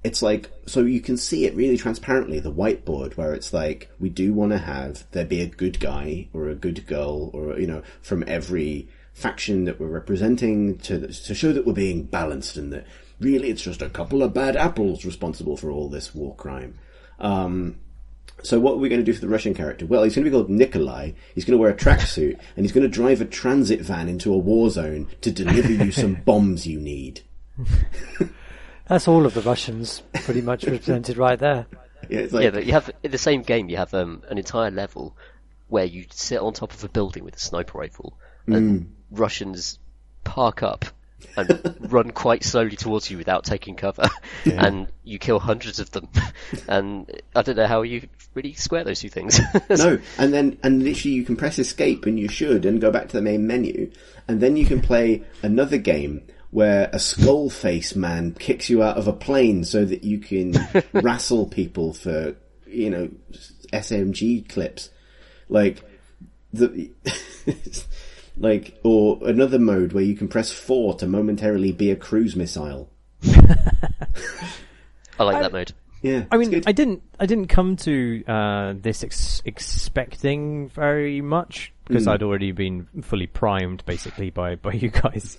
it's like so you can see it really transparently the whiteboard where it's like we do want to have there be a good guy or a good girl or you know from every faction that we're representing to to show that we're being balanced and that really it's just a couple of bad apples responsible for all this war crime um so what are we going to do for the Russian character? Well, he's going to be called Nikolai. He's going to wear a tracksuit and he's going to drive a transit van into a war zone to deliver you some *laughs* bombs you need. *laughs* That's all of the Russians pretty much *laughs* represented right there. Yeah, it's like, yeah, but you have in the same game you have um, an entire level where you sit on top of a building with a sniper rifle, and Russians park up and *laughs* run quite slowly towards you without taking cover, and you kill hundreds of them. *laughs* and I don't know how you really square those two things. No, and then and literally you can press escape, and you should, and go back to the main menu, and then you can play another game where a skull face man kicks you out of a plane so that you can *laughs* wrestle people for you know SMG clips, like the. *laughs* Like, or another mode where you can press four to momentarily be a cruise missile. *laughs* I like that mode. Yeah, I mean. I didn't, I didn't come to uh, this ex- expecting very much because I'd already been fully primed, basically by by you guys.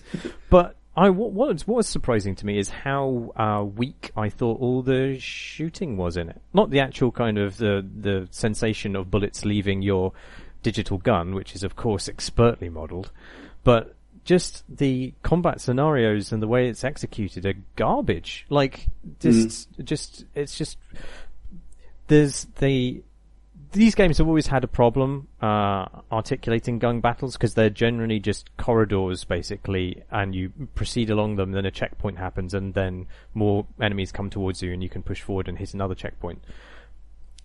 but I what was what was surprising to me is how uh, weak I thought all the shooting was in it. Not the actual kind of the the sensation of bullets leaving your digital gun, which is of course expertly modelled, but just the combat scenarios and the way it's executed are garbage. Like just just it's just there's the these games have always had a problem uh, articulating gun battles because they're generally just corridors basically, and you proceed along them. Then a checkpoint happens, and then more enemies come towards you, and you can push forward and hit another checkpoint.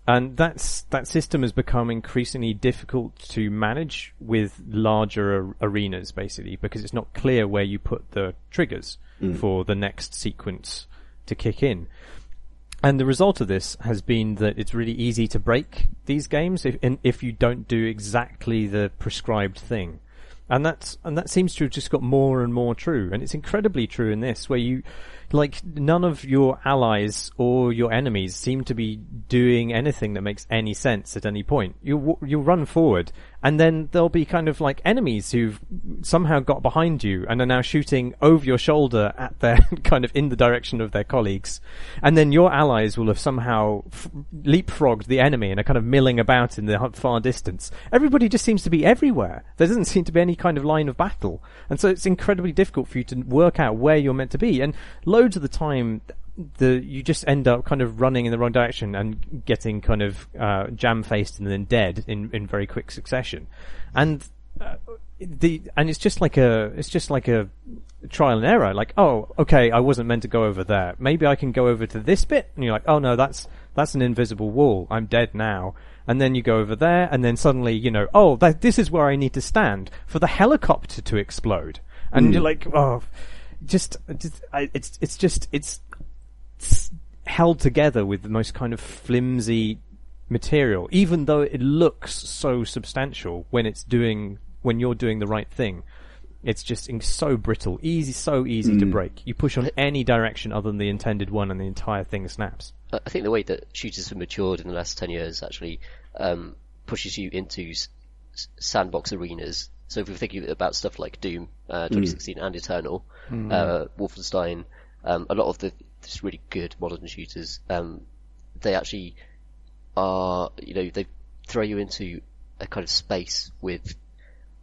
And that's that system has become increasingly difficult to manage with larger ar- arenas, basically, because it's not clear where you put the triggers for the next sequence to kick in. And the result of this has been that it's really easy to break these games if if you don't do exactly the prescribed thing. And that's and that seems to have just got more and more true. And it's incredibly true in this, where you like none of your allies or your enemies seem to be doing anything that makes any sense at any point. You you run forward, and then there'll be kind of like enemies who've somehow got behind you and are now shooting over your shoulder at their *laughs* kind of in the direction of their colleagues, and then your allies will have somehow f- leapfrogged the enemy and are kind of milling about in the far distance. Everybody just seems to be everywhere. There doesn't seem to be any kind of line of battle, and so it's incredibly difficult for you to work out where you're meant to be. And loads of the time, the you just end up kind of running in the wrong direction and getting kind of uh, jam faced and then dead in in very quick succession. And uh, the and it's just like a it's just like a trial and error. Like, oh, okay, I wasn't meant to go over there. Maybe I can go over to this bit, and you're like, oh no, that's that's an invisible wall. I'm dead now. And then you go over there, and then suddenly you know, oh, that, this is where I need to stand for the helicopter to explode. And you're like, oh, just, just I, it's it's just it's held together with the most kind of flimsy material, even though it looks so substantial when it's doing when you're doing the right thing. It's just so brittle, easy, so easy to break. You push on any direction other than the intended one, and the entire thing snaps. I I think the way that shooters have matured in the last 10 years actually um, pushes you into s- s- sandbox arenas. So if we're thinking about stuff like Doom, uh, 2016 and Eternal, uh, Wolfenstein, um, a lot of the just really good modern shooters, um, they actually are, you know, they throw you into a kind of space with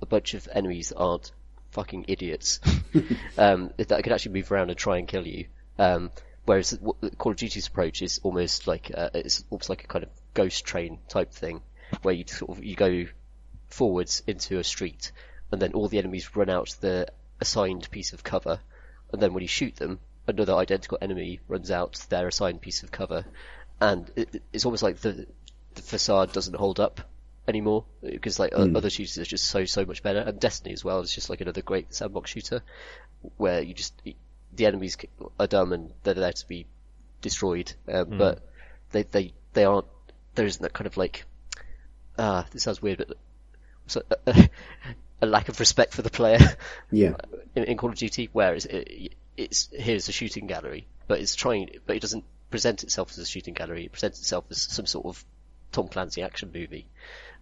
a bunch of enemies that aren't fucking idiots *laughs* um, that can actually move around and try and kill you. Um, whereas Call of Duty's approach is almost like uh, it's almost like a kind of ghost train type thing, where you sort of you go forwards into a street, and then all the enemies run out the assigned piece of cover, and then when you shoot them, another identical enemy runs out their assigned piece of cover, and it, it's almost like the the facade doesn't hold up anymore because like o- other shooters are just so so much better. And Destiny as well is just like another great sandbox shooter where you just the enemies are dumb and they're there to be destroyed uh, but they they they aren't there isn't that kind of like ah this sounds weird but so, *laughs* a lack of respect for the player. Yeah. *laughs* in, in Call of Duty, whereas it, it's here's a shooting gallery, but it's trying, but it doesn't present itself as a shooting gallery. It presents itself as some sort of Tom Clancy action movie,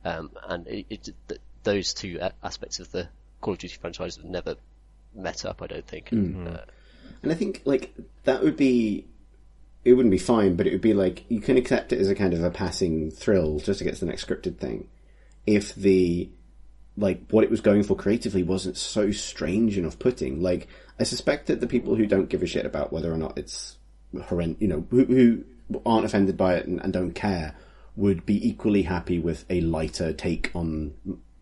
um, and it, it, th- those two aspects of the Call of Duty franchise have never met up. I don't think. Uh, And I think like that would be it wouldn't be fine, but it would be like you can accept it as a kind of a passing thrill just to get to the next scripted thing. If the like what it was going for creatively wasn't so strange and off-putting. Like I suspect that the people who don't give a shit about whether or not it's horrendous, you know, who, who aren't offended by it and, and don't care, would be equally happy with a lighter take on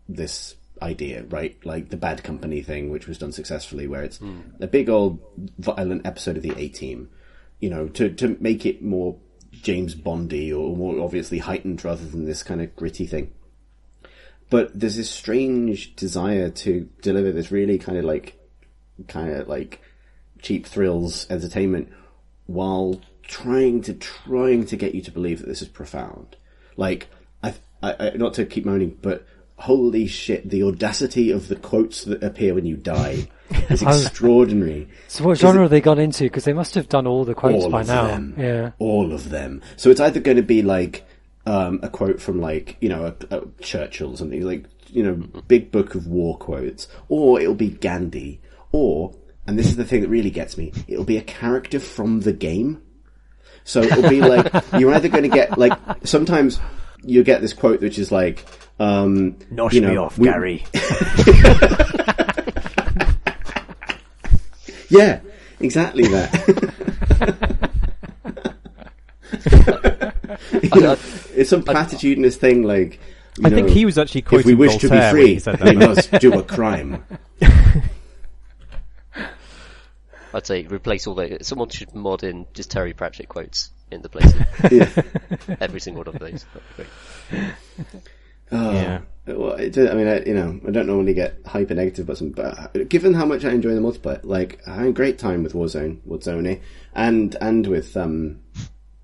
this idea, right? Like the Bad Company thing, which was done successfully, where it's hmm. a big old violent episode of the A Team, you know, to to make it more James Bondy or more obviously heightened rather than this kind of gritty thing. But there's this strange desire to deliver this really kind of like, kind of like cheap thrills entertainment while trying to trying to get you to believe that this is profound. Like I, I, not to keep moaning, but holy shit, the audacity of the quotes that appear when you die *laughs* is extraordinary. So what genre have they gone into? Because they must have done all the quotes all by now. them. Yeah. All of them. So it's either going to be like um, a quote from like you know a, a Churchill or something like you know big book of war quotes, or it'll be Gandhi, or and this is the thing that really gets me, it'll be a character from the game. So it'll be like *laughs* you're either going to get like sometimes you get this quote which is like um, Nosh you know, me off, we- Gary. *laughs* *laughs* Yeah, exactly that. *laughs* You know, it's some platitudinous thing like. you I think he was actually If we quoting wish to be free, we must do a crime. *laughs* I'd say replace all the. Someone should mod in just Terry Pratchett quotes in the place. Yeah. *laughs* Every single one of those. That'd be great. Oh, Yeah. Well, it, I mean, I, you know, I don't normally get hyper negative about some, but given how much I enjoy the multiplayer, like I had a great time with Warzone, Warzone, and and with um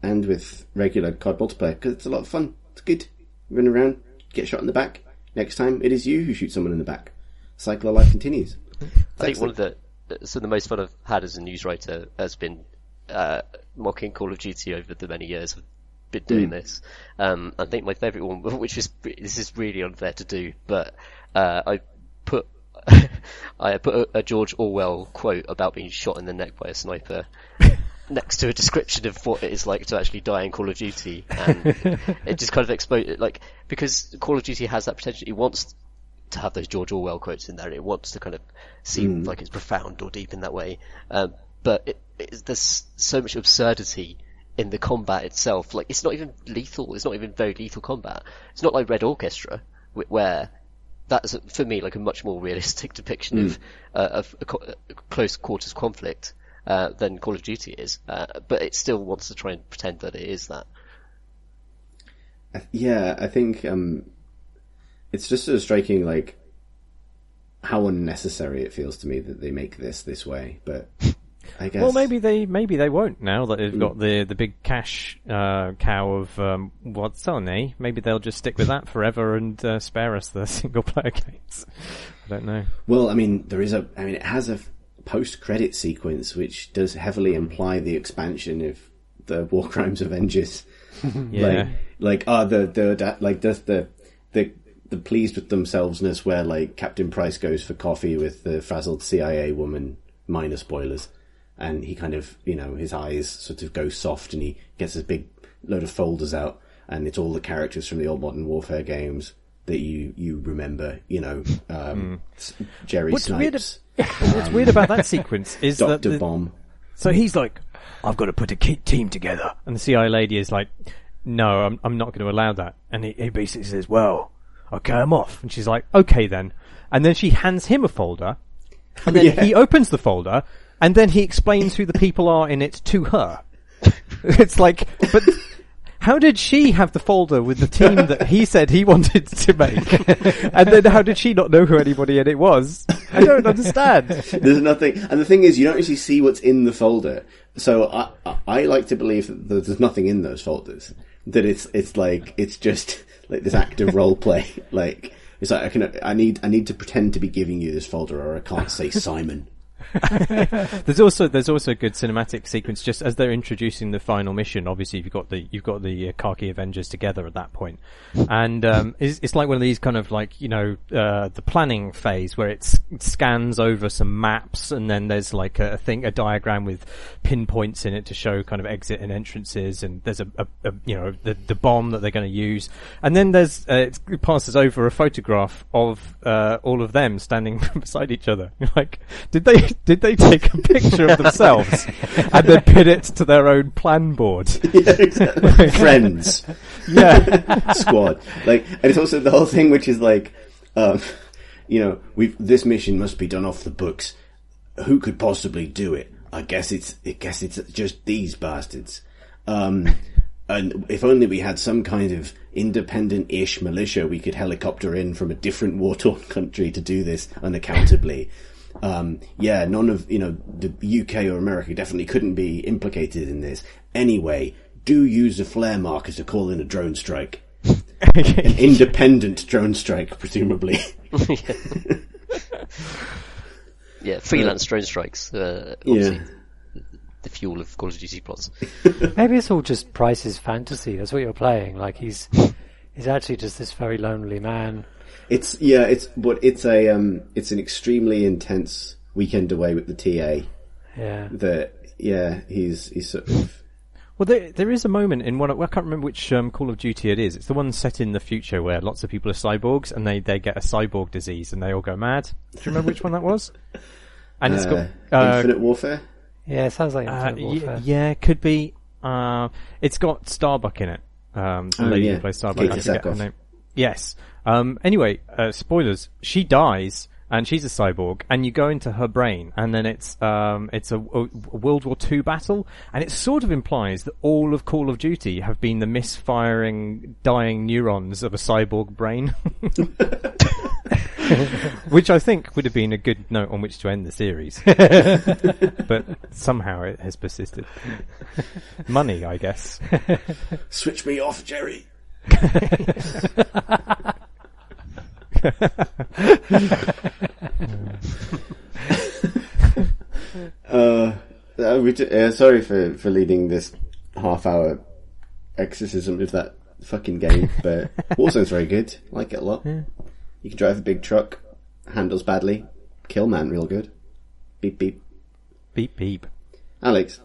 and with regular COD multiplayer because it's a lot of fun. It's good. Run around, get shot in the back. Next time, it is you who shoots someone in the back. Cycle of life continues. I think one of the so the most fun I've had as a news writer has been uh, mocking Call of Duty over the many years I've been doing Hmm. this. Um, I think my favourite one, *laughs* which is this is really unfair to do, but uh, I put *laughs* I put a, a George Orwell quote about being shot in the neck by a sniper. *laughs* Next to a description of what it is like to actually die in Call of Duty, and *laughs* it just kind of exposed, like, because Call of Duty has that potential, it wants to have those George Orwell quotes in there. It wants to kind of seem like it's profound or deep in that way. Um, but it, it, there's so much absurdity in the combat itself. Like it's not even lethal. It's not even very lethal combat. It's not like Red Orchestra where that's for me like a much more realistic *laughs* depiction of uh, of a, co- a close quarters conflict uh, than Call of Duty is. Uh, but it still wants to try and pretend that it is that. Yeah, I think um, it's just sort of striking, like how unnecessary it feels to me that they make this this way. But I *laughs* guess Well, maybe they maybe they won't now that they've got the the big cash uh, cow of um, what's on eh? Maybe they'll just stick with that forever and uh, spare us the *laughs* single player games. I don't know. Well, I mean, there is a. I mean, it has a post credit sequence which does heavily imply the expansion of the War Crimes Avengers. *laughs* Yeah. Like, like, ah, the the like does the the the pleased with themselvesness where like Captain Price goes for coffee with the frazzled CIA woman. Minor spoilers, and he kind of you know his eyes sort of go soft, and he gets this big load of folders out, and it's all the characters from the old Modern Warfare games that you you remember. You know, um, S- Jerry What's weird, Snipes, what's weird about that sequence is that Doctor the- Bomb. So he's like, I've got to put a team together. And the CIA lady is like, no, I'm, I'm not going to allow that. And he, he basically says, well, okay, I'm off. And she's like, okay then. And then she hands him a folder. And then *laughs* Yeah. he opens the folder. And then he explains who the people are in it to her. *laughs* it's like, but how did she have the folder with the team *laughs* that he said he wanted to make? and then how did she not know who anybody in it was? I don't understand. *laughs* There's nothing, and the thing is, you don't actually see what's in the folder. So I, I, like to believe that there's nothing in those folders. That it's it's like it's just like this active *laughs* role play. Like it's like I can I need I need to pretend to be giving you this folder, or I can't say Simon. *laughs* There's also there's also a good cinematic sequence just as they're introducing the final mission. Obviously, you've got the you've got the uh, Khaki Avengers together at that point. and um, it's, it's like one of these kind of like you know uh, the planning phase where it, scans over some maps, and then there's like a, thing a diagram with pinpoints in it to show kind of exit and entrances, and there's a, a, a you know the the bomb that they're going to use, and then there's uh, it passes over a photograph of uh, all of them standing *laughs* beside each other. *laughs* Like, did they did they take a picture of themselves *laughs* and then pin it to their own plan board? *laughs* Yeah, exactly. Friends. *laughs* Yeah, squad. Like, and it's also the whole thing, which is like, um, you know, we've this mission must be done off the books. Who could possibly do it? I guess it's, I guess it's just these bastards. Um, and if only we had some kind of independent-ish militia we could helicopter in from a different war-torn country to do this unaccountably. Um, yeah, none of, you know, the UK or America definitely couldn't be implicated in this. Anyway, do use a flare marker to call in a drone strike. *laughs* An independent drone strike, presumably. *laughs* Yeah, freelance drone strikes. Uh, Yeah. the fuel of Call of Duty plots. *laughs* Maybe it's all just Price's fantasy. That's what you're playing. Like he's he's actually just this very lonely man. It's yeah, it's but it's a um, it's an extremely intense weekend away with the TA. Yeah. That yeah, he's he's sort of Well, there there is a moment in one. of- I can't remember which um, Call of Duty it is. It's the one set in the future where lots of people are cyborgs and they, they get a cyborg disease and they all go mad. Do you remember which one that was? *laughs* And it's uh, got uh, Infinite Warfare. Yeah, it sounds like uh, Infinite y- Warfare. yeah, it could be. Uh, it's got Starbuck in it. Um, the Oh, lady yeah. who plays Starbuck. I forget her name. Yes. Um, anyway, uh, spoilers. She dies. And she's a cyborg, and you go into her brain, and then it's um, it's a, a World War II battle, and it sort of implies that all of Call of Duty have been the misfiring, dying neurons of a cyborg brain, *laughs* which I think would have been a good note on which to end the series, *laughs* but somehow it has persisted. Money, I guess. Switch me off, Jerry. *laughs* *laughs* uh, uh, uh, sorry for, for leading this half hour exorcism of that fucking game, but Warzone's very good. Like it a lot. You can drive a big truck, handles badly, kill man real good. Beep beep. Beep beep. Alex,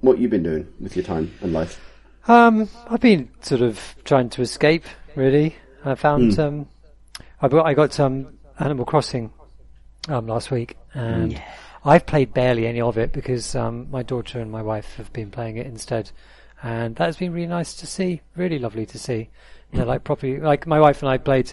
what you been doing with your time and life? Um, I've been sort of trying to escape. Really, I found um, I got I got um Animal Crossing um last week, and I've played barely any of it because um my daughter and my wife have been playing it instead, and that's been really nice to see. Really lovely to see. They're like properly like my wife and I played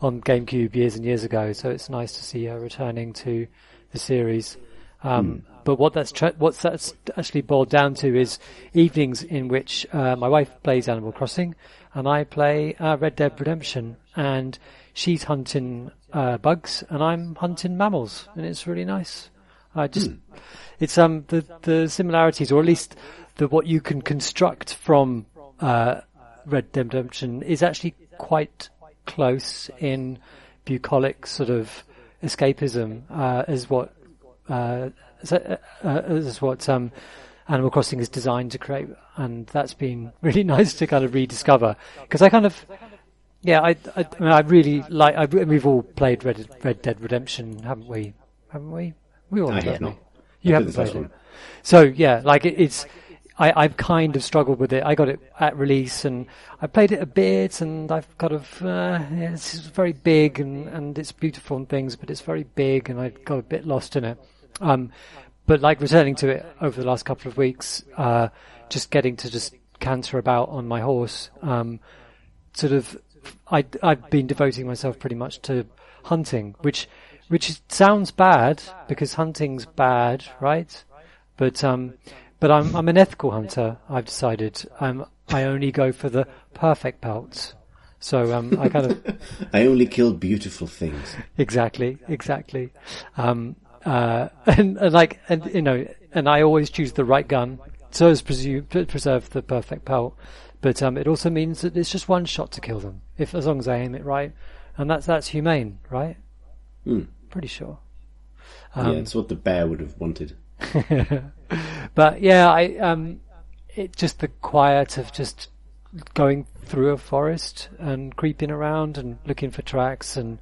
on GameCube years and years ago, so it's nice to see her returning to the series. Um, But what that's tra- what's that's actually boiled down to is evenings in which uh, my wife plays Animal Crossing and I play uh, Red Dead Redemption, and she's hunting uh, bugs and I'm hunting mammals, and it's really nice. I just it's um the the similarities, or at least the what you can construct from uh, Red Dead Redemption is actually quite close in bucolic sort of escapism uh, as what uh, uh, uh, as what um, Animal Crossing is designed to create, and that's been *laughs* really nice to kind of rediscover because I kind of. Yeah, I, I, I, mean, I really like. I, we've all played Red, Red Dead Redemption, haven't we? Haven't we? We all I have, have haven't You haven't played it. So yeah, like it, it's, I, I've kind of struggled with it. I got it at release and I played it a bit and I've kind of, uh, it's very big and, and it's beautiful and things, but it's very big and I got a bit lost in it. Um, but like returning to it over the last couple of weeks, uh, just getting to just canter about on my horse, um, sort of, I, I've been devoting myself pretty much to hunting, which, which sounds bad because hunting's bad, right? But, um, but I'm, I'm an ethical hunter. I've decided. I'm, I only go for the perfect pelts. So, um, I kind of, *laughs* I only kill beautiful things. Exactly, exactly. Um, uh, *laughs* and, and like, and you know, and I always choose the right gun so as preserve the perfect pelt. But um, it also means that it's just one shot to kill them, if as long as I aim it right, and that's that's humane, right? Hmm. Pretty sure. yeah, it's what the bear would have wanted. *laughs* But yeah, I um, it just the quiet of just going through a forest and creeping around and looking for tracks and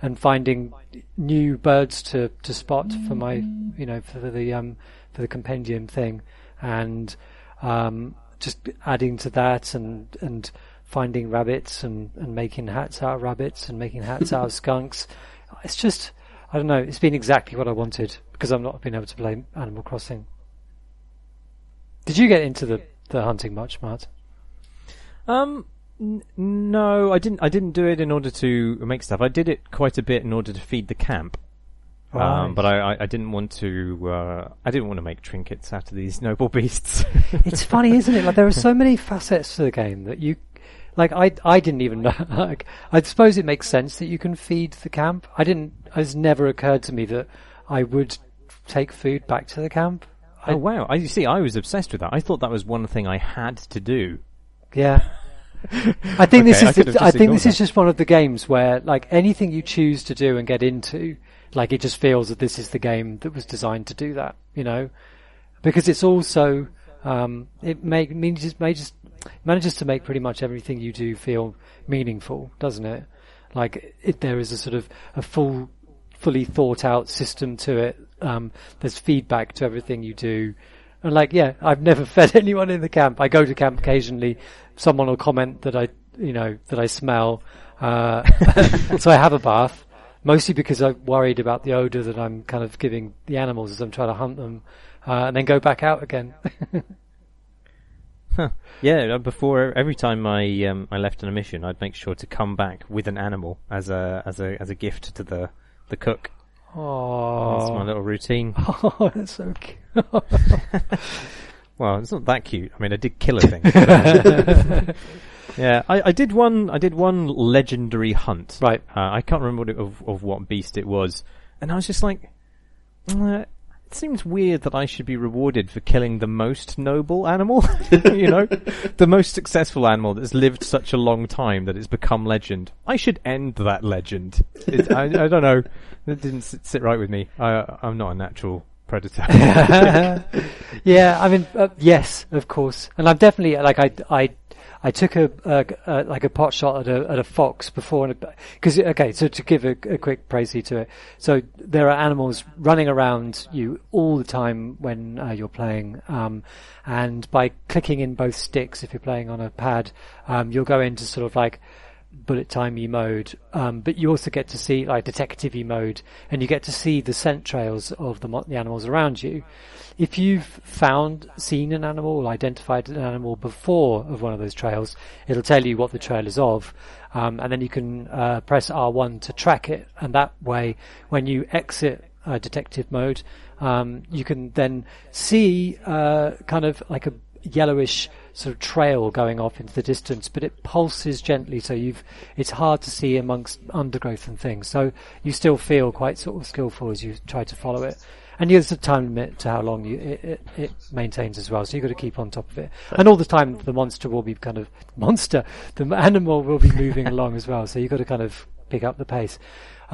and finding new birds to, to spot for my you know for the um for the compendium thing and um just adding to that and and finding rabbits and, and making hats out of rabbits and making hats out of *laughs* skunks. It's just I don't know, it's been exactly what I wanted because I've not been able to play Animal Crossing. Did you get into the, the hunting much, Matt? Um, n- no, I didn't. I didn't do it in order to make stuff. I did it quite a bit in order to feed the camp. Right. Um, but I, I, I didn't want to. Uh, I didn't want to make trinkets out of these noble *laughs* beasts. it's funny, isn't it? Like there are so many facets to the game that you, like I, I didn't even know. *laughs* Like I suppose it makes sense that you can feed the camp. I didn't. It's never occurred to me that I would take food back to the camp. oh wow! I you see. I was obsessed with that. I thought that was one thing I had to do. Yeah. *laughs* I think this Okay, I is. have the, I just think this ignored is just one of the games where, like, anything you choose to do and get into, like, it just feels that this is the game that was designed to do that. You know, because it's also um, it may means just may just manages to make pretty much everything you do feel meaningful, doesn't it? Like, it, there is a sort of a full, fully thought out system to it. Um, there's feedback to everything you do. And like, yeah, I've never *laughs* fed anyone in the camp. I go to camp occasionally. Someone will comment that I, you know, that I smell. Uh, *laughs* so I have a bath, mostly because I'm worried about the odor that I'm kind of giving the animals as I'm trying to hunt them, uh, and then go back out again. *laughs* Huh. Yeah, uh, before every time I um, I left on a mission, I'd make sure to come back with an animal as a as a as a gift to the the cook. Oh, That's my little routine. *laughs* oh, that's so cute. *laughs* Well, it's not that cute. I mean, I did kill a thing. Yeah, I, I did one. I did one legendary hunt. Right. Uh, I can't remember what it, of of what beast it was, and I was just like, uh, it seems weird that I should be rewarded for killing the most noble animal. *laughs* you know, *laughs* the most successful animal that's lived such a long time that it's become legend. I should end that legend. It, I, I don't know. It didn't sit, sit right with me. I, I'm not a natural predator. *laughs* yeah, I mean, uh, yes, of course, and I'm definitely like I I I took a, a, a like a pot shot at a at a fox before, because okay, so to give a, a quick précis to it, so there are animals running around you all the time when uh, you're playing, um, and by clicking in both sticks, if you're playing on a pad, um, you'll go into sort of like bullet timey mode, um, but you also get to see like detective mode, and you get to see the scent trails of the, the animals around you. If you've found, seen an animal, or identified an animal before of one of those trails, it'll tell you what the trail is of, um, and then you can uh, press R1 to track it, and that way, when you exit uh, detective mode, um, you can then see uh, kind of like a yellowish sort of trail going off into the distance, but it pulses gently, so you've it's hard to see amongst undergrowth and things. So you still feel quite sort of skillful as you try to follow it. And there's a time limit to how long you, it, it, it, maintains as well, so you've got to keep on top of it. And all the time, the monster will be kind of *laughs* monster. The animal will be moving *laughs* along as well, so you've got to kind of pick up the pace.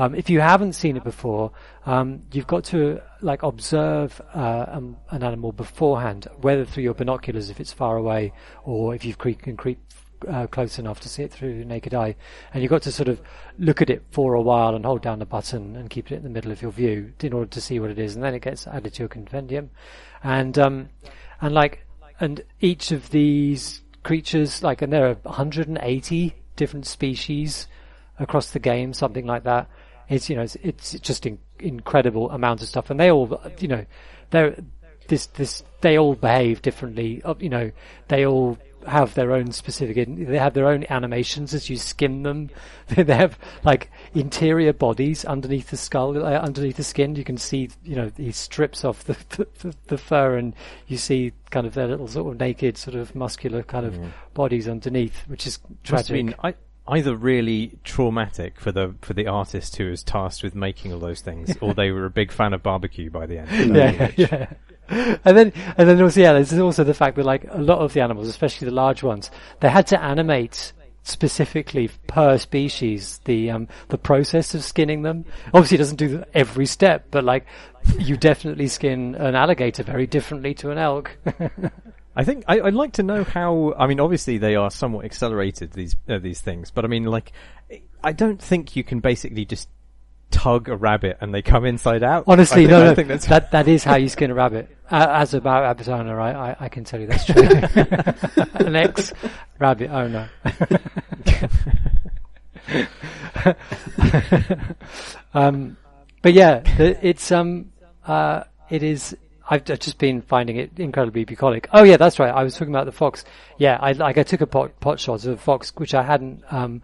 Um, if you haven't seen it before, um, you've got to like observe uh, um, an animal beforehand, whether through your binoculars if it's far away, or if you can creep uh, close enough to see it through naked eye. And you've got to sort of look at it for a while and hold down the button and keep it in the middle of your view in order to see what it is, and then it gets added to your compendium. And um, and like and each of these creatures, like, and there are 180 different species across the game, something like that. It's you know it's, it's just an incredible amount of stuff, and they all you know they're this this they all behave differently. You know they all have their own specific. They have their own animations as you skin them. *laughs* they have like interior bodies underneath the skull, uh, underneath the skin. You can see, you know, he strips off *laughs* the, the, the fur, and you see kind of their little sort of naked, sort of muscular kind of mm. bodies underneath, which is tragic. Been, I, either really traumatic for the for the artist who was tasked with making all those things, or they were a big fan of barbecue by the end. yeah, yeah. And then, and then also, yeah, there's also the fact that like a lot of the animals, especially the large ones, they had to animate specifically per species the um, the process of skinning them. Obviously, it doesn't do every step, but like you definitely skin an alligator very differently to an elk. *laughs* I think I, would like to know how. I mean, obviously they are somewhat accelerated these uh, these things, but I mean, like, I don't think you can basically just tug a rabbit and they come inside out. Honestly, no, no, that's that that is how you skin a rabbit. Uh, as about rabbit owner, I, I, can tell you that's true. *laughs* An ex rabbit owner. *laughs* um, but yeah, the, it's um, uh, it is I've just been finding it incredibly bucolic. Oh yeah, that's right. I was talking about the fox. Yeah, I like I took a pot, pot shot of a fox, which I hadn't. Um,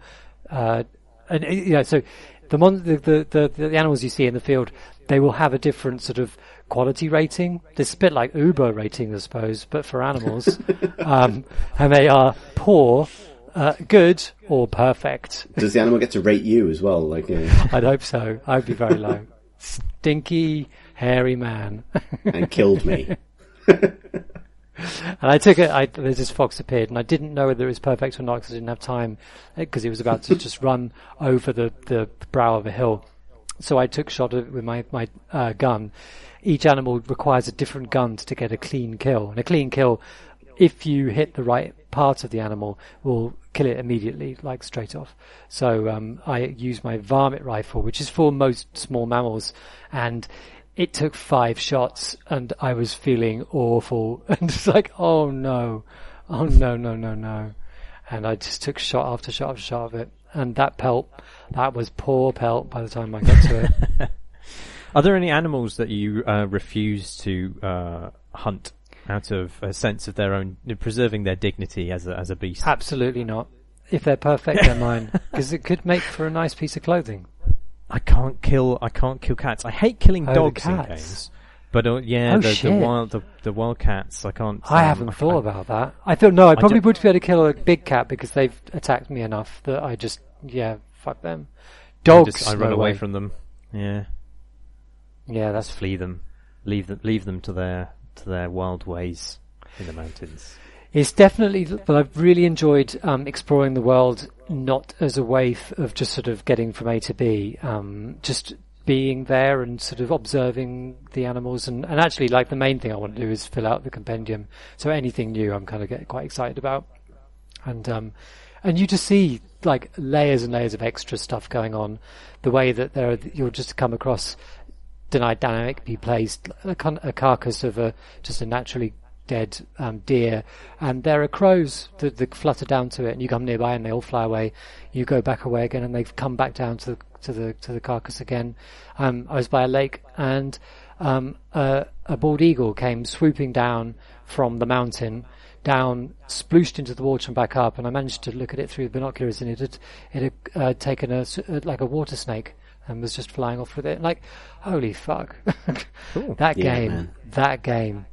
uh, and you know, so the, mon- the, the, the the animals you see in the field, they will have a different sort of quality rating. It's a bit like Uber rating, I suppose, but for animals. *laughs* um, and they are poor, uh, good, or perfect. Does the animal get to rate you as well? Like, uh... *laughs* I'd hope so. I'd be very low. *laughs* Stinky hairy man. and killed me. *laughs* and I took it. I, there's this fox appeared, and I didn't know whether it was perfect or not because I didn't have time because he was about to just run over the, the brow of a hill. So I took shot of it with my my uh, gun. Each animal requires a different gun to get a clean kill, and a clean kill, if you hit the right part of the animal, will kill it immediately, like straight off. So um, I use my varmint rifle, which is for most small mammals, and it took five shots and I was feeling awful *laughs* and it's like, oh no, oh no, no, no, no. And I just took shot after shot after shot of it. And that pelt, that was poor pelt by the time I got to it. *laughs* Are there any animals that you uh, refuse to uh, hunt out of a sense of their own, preserving their dignity as a, as a beast? Absolutely not. If they're perfect, they're mine. *laughs* Because it could make for a nice piece of clothing. I can't kill. I can't kill cats. I hate killing oh, dogs in games. But uh, yeah, oh, the, the, wild the, the wild cats. I can't. I um, haven't I, thought I, about that. I thought no. I probably would be able to kill a big cat because they've attacked me enough that I just yeah fuck them. Dogs. I, just, I run away from them. Yeah. Yeah, that's just flee them. Leave them. Leave them to their to their wild ways in the mountains. It's definitely, but I've really enjoyed um, exploring the world not as a way of just sort of getting from A to B, um, just being there and sort of observing the animals and, and actually like the main thing I want to do is fill out the compendium. So anything new I'm kind of getting quite excited about. And, um, and you just see like layers and layers of extra stuff going on. The way that there are, you'll just come across denied dynamically placed a, a carcass of a, just a naturally dead um, deer, and there are crows that, that flutter down to it, and you come nearby and they all fly away. You go back away again, and they've come back down to the to the to the carcass again. Um, I was by a lake, and um, a, a bald eagle came swooping down from the mountain down, splooshed into the water and back up, and I managed to look at it through the binoculars, and it had it had uh, taken a like a water snake and was just flying off with it. Like, holy fuck, *laughs* that Yeah, game, man. that game,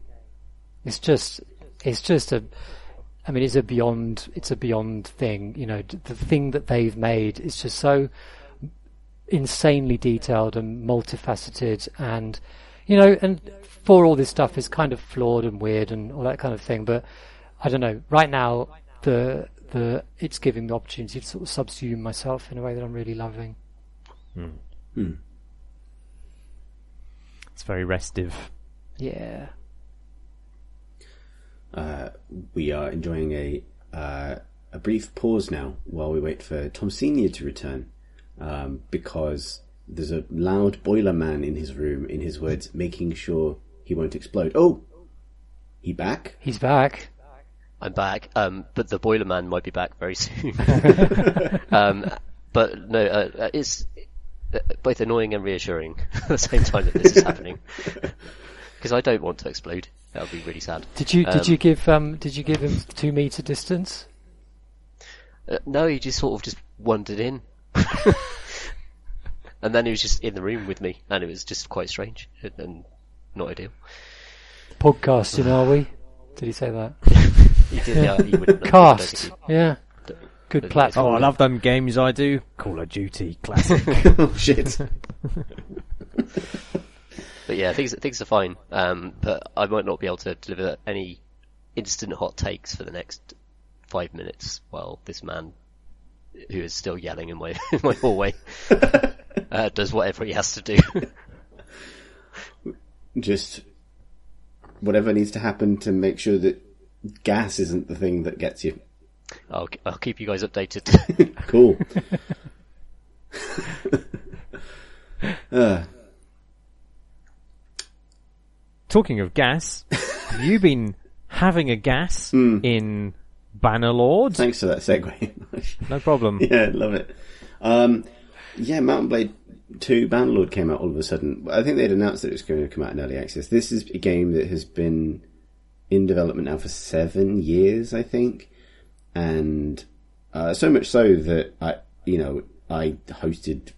it's just, it's just a. I mean, it's a beyond, it's a beyond thing. You know, the thing that they've made is just so insanely detailed and multifaceted, and you know, and for all this stuff is kind of flawed and weird and all that kind of thing. But I don't know. Right now, the the it's giving the opportunity to sort of subsume myself in a way that I'm really loving. Hmm. Hmm. It's very restive. Yeah. Uh, we are enjoying a uh, a brief pause now while we wait for Tom Senior to return, um, because there's a loud boiler man in his room. In his words, making sure he won't explode. Oh, he back? He's back. I'm back, um, but the boiler man might be back very soon. *laughs* *laughs* um, but no, uh, uh, it's uh, both annoying and reassuring *laughs* at the same time that this is happening. Because I don't want to explode. That would be really sad. Did you did Um, you give um did you give him two meter distance? Uh, no, he just sort of just wandered in. *laughs* and then he was just in the room with me, and it was just quite strange and, and not ideal. Podcasting, are we? Did he say that? *laughs* He did, yeah, he wouldn't know. Cast. Yeah. Good don't- platform. Oh, I love them games I do. Call of Duty classic. *laughs* oh shit! But yeah, things things are fine. Um, but I might not be able to deliver any instant hot takes for the next five minutes while this man, who is still yelling in my *laughs* in my hallway, *laughs* uh, does whatever he has to do. Just whatever needs to happen to make sure that gas isn't the thing that gets you. I'll I'll keep you guys updated. *laughs* Cool. uh, Talking of gas, *laughs* have you been having a gas in Bannerlord? thanks for that segue. *laughs* No problem. yeah, love it. Um, yeah, Mount & Blade 2 Bannerlord came out all of a sudden. I think they'd announced that it was going to come out in early access. This is a game that has been in development now for seven years, I think. And uh, so much so that I, you know, I hosted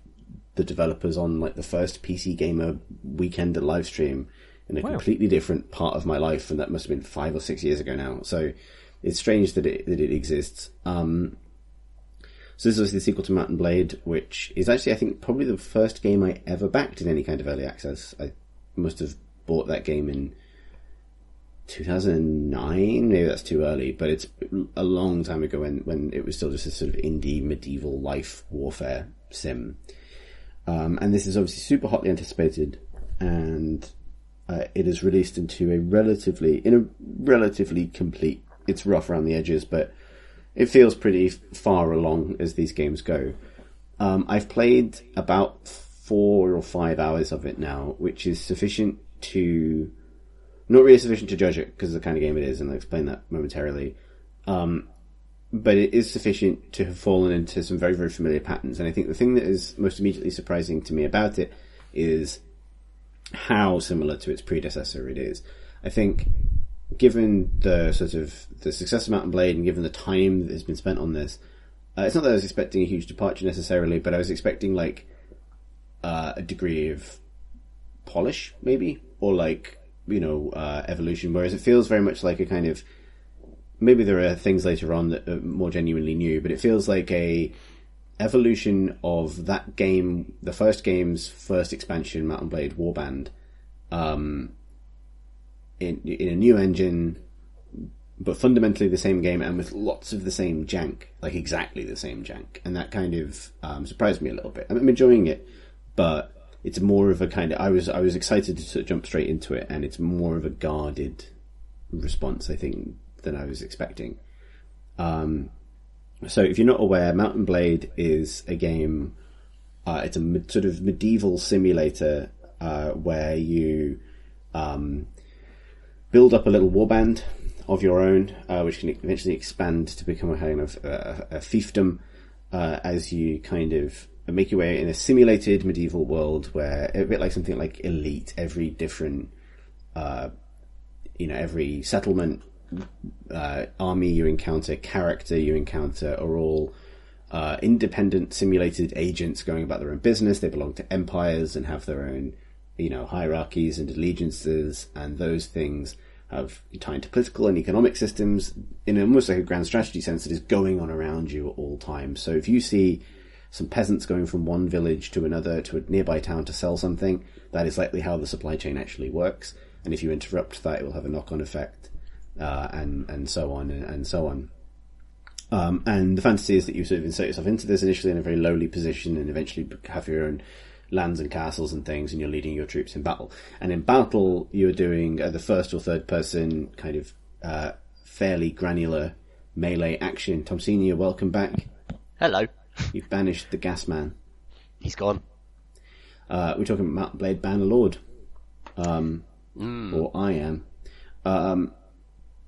the developers on like the first PC Gamer weekend live stream in a Wow. completely different part of my life, and that must have been five or six years ago now. So it's strange that it that it exists. Um, so this was the sequel to Mount & Blade, which is actually, I think, probably the first game I ever backed in any kind of early access. I must have bought that game in 2009. Maybe that's too early, but it's a long time ago when, when it was still just a sort of indie medieval life warfare sim. Um, and this is obviously super hotly anticipated, and uh, it is released into a relatively, in a relatively complete. It's rough around the edges, but it feels pretty far along as these games go. Um, I've played about four or five hours of it now, which is sufficient to not really sufficient to judge it because of the kind of game it is, and I'll explain that momentarily. Um, but it is sufficient to have fallen into some very, very familiar patterns. And I think the thing that is most immediately surprising to me about it is how similar to its predecessor it is. I think, given the sort of the success of Mount & Blade and given the time that has been spent on this, uh, it's not that I was expecting a huge departure necessarily, but I was expecting like uh, a degree of polish, maybe, or like you know uh, evolution. Whereas it feels very much like a kind of maybe there are things later on that are more genuinely new, but it feels like a evolution of that game, the first game's first expansion, Mount & Blade Warband, um, in in a new engine, but fundamentally the same game and with lots of the same jank, like exactly the same jank, and that kind of um, surprised me a little bit. I'm enjoying it, but it's more of a kind of I was I was excited to sort of jump straight into it, and it's more of a guarded response, I think, than I was expecting. Um, so if you're not aware, Mount & Blade is a game. Uh, it's a sort of medieval simulator uh, where you um, build up a little warband of your own, uh, which can eventually expand to become a kind of uh, a fiefdom uh, as you kind of make your way in a simulated medieval world where a bit like something like Elite, every different, uh, you know, every settlement, uh, army you encounter, character you encounter are all uh, independent simulated agents going about their own business. They belong to empires and have their own, you know, hierarchies and allegiances, and those things have tied to political and economic systems in almost like a grand strategy sense that is going on around you at all times. So if you see some peasants going from one village to another to a nearby town to sell something, that is likely how the supply chain actually works. And if you interrupt that, it will have a knock-on effect, uh, and and so on and, and so on. Um, and the fantasy is that you sort of insert yourself into this initially in a very lowly position, and eventually have your own lands and castles and things, and you're leading your troops in battle. And in battle, you're doing uh, the first or third person kind of uh, fairly granular melee action. Tom Senior, welcome back. Hello. You've banished the gas man. He's gone. Uh, we're talking about Blade Bannerlord. Um, Mm. or I am. Um,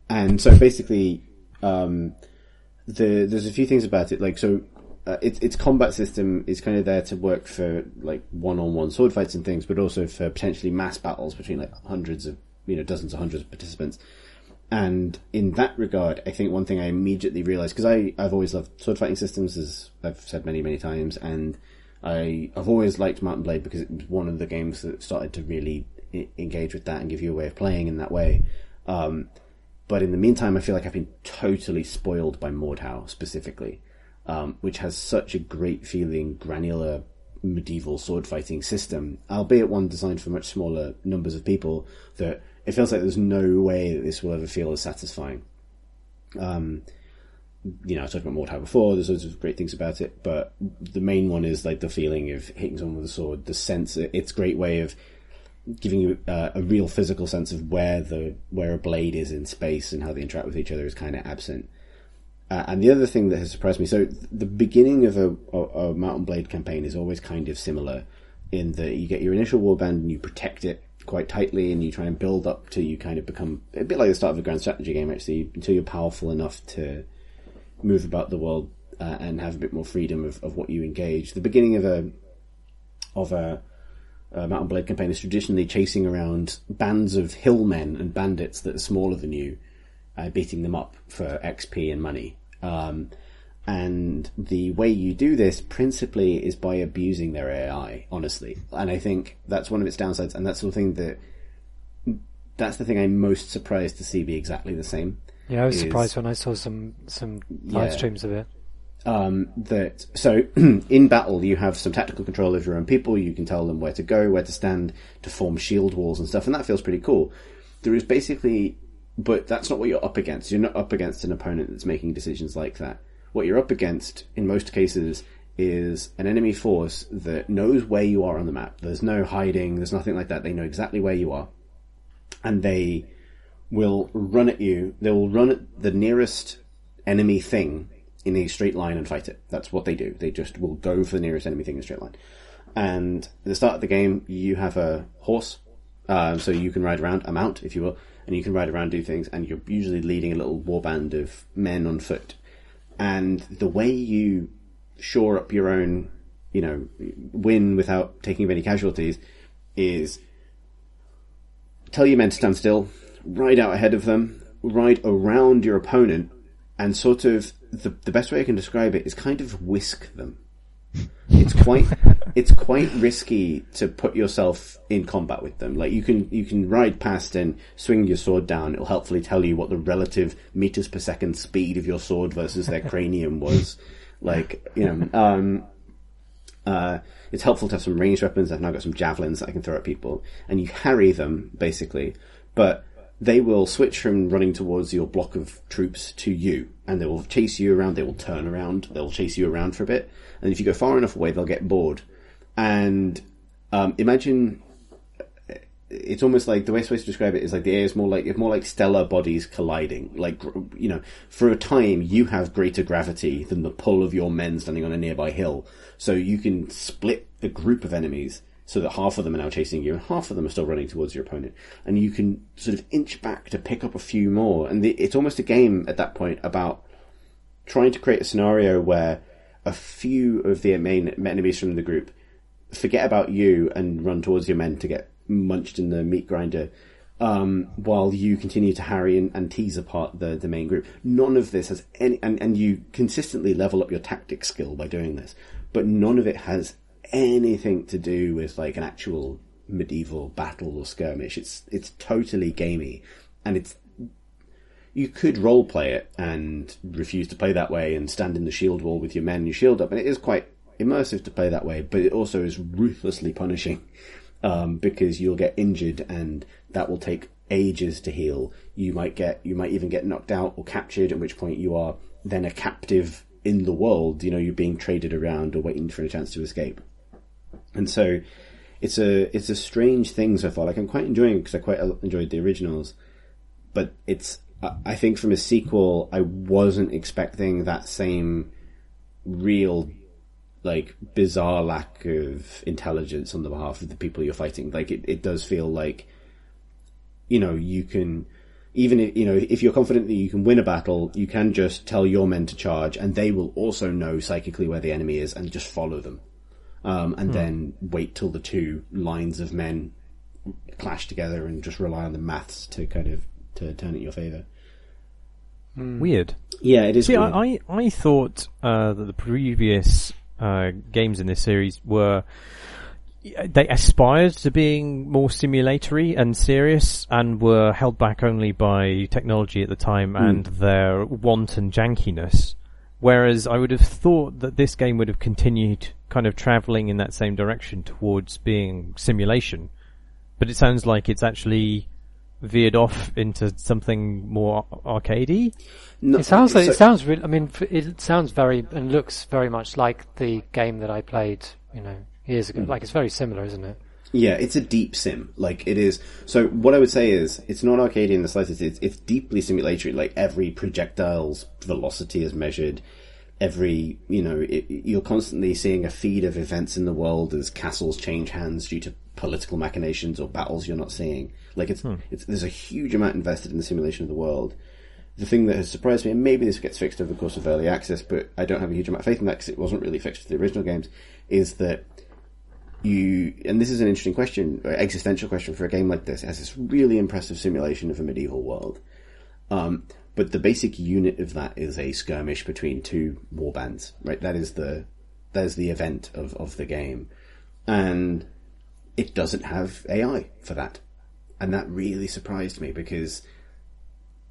and so basically, um, the, there's a few things about it. Like, so, uh, its, its combat system is kind of there to work for, like, one-on-one sword fights and things, but also for potentially mass battles between, like, hundreds of, you know, dozens of hundreds of participants. And in that regard, I think one thing I immediately realized, because I, I've always loved sword fighting systems, as I've said many, many times, and I, I've always liked Mount & Blade because it was one of the games that started to really I- engage with that and give you a way of playing in that way. Um, but in the meantime, I feel like I've been totally spoiled by Mordhau specifically, um, which has such a great feeling, granular medieval sword fighting system, albeit one designed for much smaller numbers of people, that it feels like there's no way that this will ever feel as satisfying. Um, you know, I talked about Mordhau before, there's loads of great things about it, but the main one is like the feeling of hitting someone with a sword, the sense, it's a great way of giving you uh, a real physical sense of where the where a blade is in space and how they interact with each other is kind of absent. Uh, and the other thing that has surprised me, so the beginning of a, a, a Mount & Blade campaign is always kind of similar in that you get your initial warband and you protect it quite tightly and you try and build up till you kind of become a bit like the start of a grand strategy game actually, until you're powerful enough to move about the world uh, and have a bit more freedom of, of what you engage. The beginning of a of a uh, Mount & Blade campaign is traditionally chasing around bands of hillmen and bandits that are smaller than you, uh, beating them up for XP and money. Um, and the way you do this principally is by abusing their AI, honestly. And I think that's one of its downsides, and that's the thing that that's the thing I'm most surprised to see be exactly the same. Yeah, I was is- surprised when I saw some some live Yeah. streams of it. Um, that so *clears throat* in battle you have some tactical control of your own people. You can tell them where to go, where to stand, to form shield walls and stuff, and that feels pretty cool. There is basically, but that's not what you're up against. You're not up against an opponent that's making decisions like that. What you're up against in most cases is an enemy force that knows where you are on the map. There's no hiding. There's nothing like that. They know exactly where you are, and they will run at you. They will run at the nearest enemy thing in a straight line and fight it. That's what they do. They just will go for the nearest enemy thing in a straight line. And at the start of the game, you have a horse, um, so you can ride around, a mount, if you will, and you can ride around, do things, and you're usually leading a little warband of men on foot. And the way you shore up your own, you know, win without taking any casualties is tell your men to stand still, ride out ahead of them, ride around your opponent, and sort of the the best way I can describe it is kind of whisk them. It's quite *laughs* it's quite risky to put yourself in combat with them. Like you can you can ride past and swing your sword down. It'll helpfully tell you what the relative meters per second speed of your sword versus their *laughs* cranium was. Like you know, um, uh, it's helpful to have some ranged weapons. I've now got some javelins that I can throw at people, and you harry them basically. But they will switch from running towards your block of troops to you, and they will chase you around. They will turn around. They'll chase you around for a bit, and if you go far enough away, they'll get bored. And um, imagine it's almost like the best way to describe it is like the air is more like it's more like stellar bodies colliding. Like you know, for a time you have greater gravity than the pull of your men standing on a nearby hill, so you can split a group of enemies so that half of them are now chasing you and half of them are still running towards your opponent. And you can sort of inch back to pick up a few more. And the, it's almost a game at that point about trying to create a scenario where a few of the main enemies from the group forget about you and run towards your men to get munched in the meat grinder. Um, while you continue to harry and, and, tease apart the, the main group. None of this has any, and, and you consistently level up your tactic skill by doing this, but none of it has anything to do with like an actual medieval battle or skirmish. It's, it's totally gamey and it's, you could role play it and refuse to play that way and stand in the shield wall with your men, your shield up, and it is quite immersive to play that way, but it also is ruthlessly punishing *laughs* um, because you'll get injured and that will take ages to heal. You might get, you might even get knocked out or captured, at which point you are then a captive in the world. You know, you're being traded around or waiting for a chance to escape. And so it's a, it's a strange thing so far. Like I'm quite enjoying it because I quite enjoyed the originals, but it's, I think from a sequel, I wasn't expecting that same real like bizarre lack of intelligence on the behalf of the people you're fighting. Like it, it does feel like, you know, you can, even if, you know, if you're confident that you can win a battle, you can just tell your men to charge and they will also know psychically where the enemy is and just follow them. Um, and hmm. then wait till the two lines of men clash together and just rely on the maths to kind of, to turn it in your favor. Weird. Yeah, it is. See, weird. I, I thought uh, that the previous uh, games in this series were they aspired to being more simulatory and serious and were held back only by technology at the time mm. and their wanton jankiness. Whereas I would have thought that this game would have continued kind of traveling in that same direction towards being simulation. But it sounds like it's actually veered off into something more arcadey. No, it sounds like so, it sounds really. I mean, it sounds very and looks very much like the game that I played, you know, years ago. Mm. Like it's very similar, isn't it? Yeah, it's a deep sim. Like it is. So what I would say is, it's not arcadey in the slightest. It's, it's deeply simulatory. Like every projectile's velocity is measured. Every, you know, it, you're constantly seeing a feed of events in the world as castles change hands due to political machinations or battles you're not seeing. Like it's, hmm. it's there's a huge amount invested in the simulation of the world. The thing that has surprised me, and maybe this gets fixed over the course of early access, but I don't have a huge amount of faith in that because it wasn't really fixed for the original games, is that you, and this is an interesting question, existential question for a game like this, it has this really impressive simulation of a medieval world. Um, but the basic unit of that is a skirmish between two war bands, right? That is the, that is the event of, of the game. And it doesn't have AI for that. And that really surprised me because,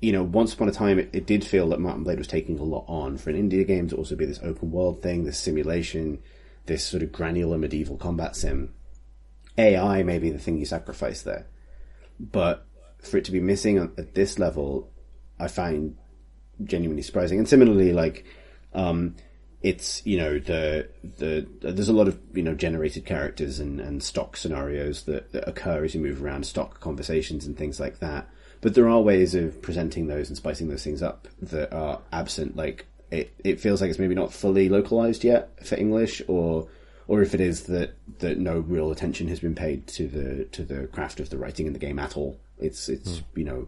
you know, once upon a time it, it did feel that Mount & Blade was taking a lot on for an indie game to also be this open world thing, this simulation, this sort of granular medieval combat sim. AI may be the thing you sacrifice there. But for it to be missing at this level, I find genuinely surprising. And similarly, like, um, it's you know the the there's a lot of you know generated characters and, and stock scenarios that, that occur as you move around stock conversations and things like that but there are ways of presenting those and spicing those things up that are absent like it, it feels like it's maybe not fully localized yet for english or or if it is that that no real attention has been paid to the to the craft of the writing in the game at all it's it's mm. you know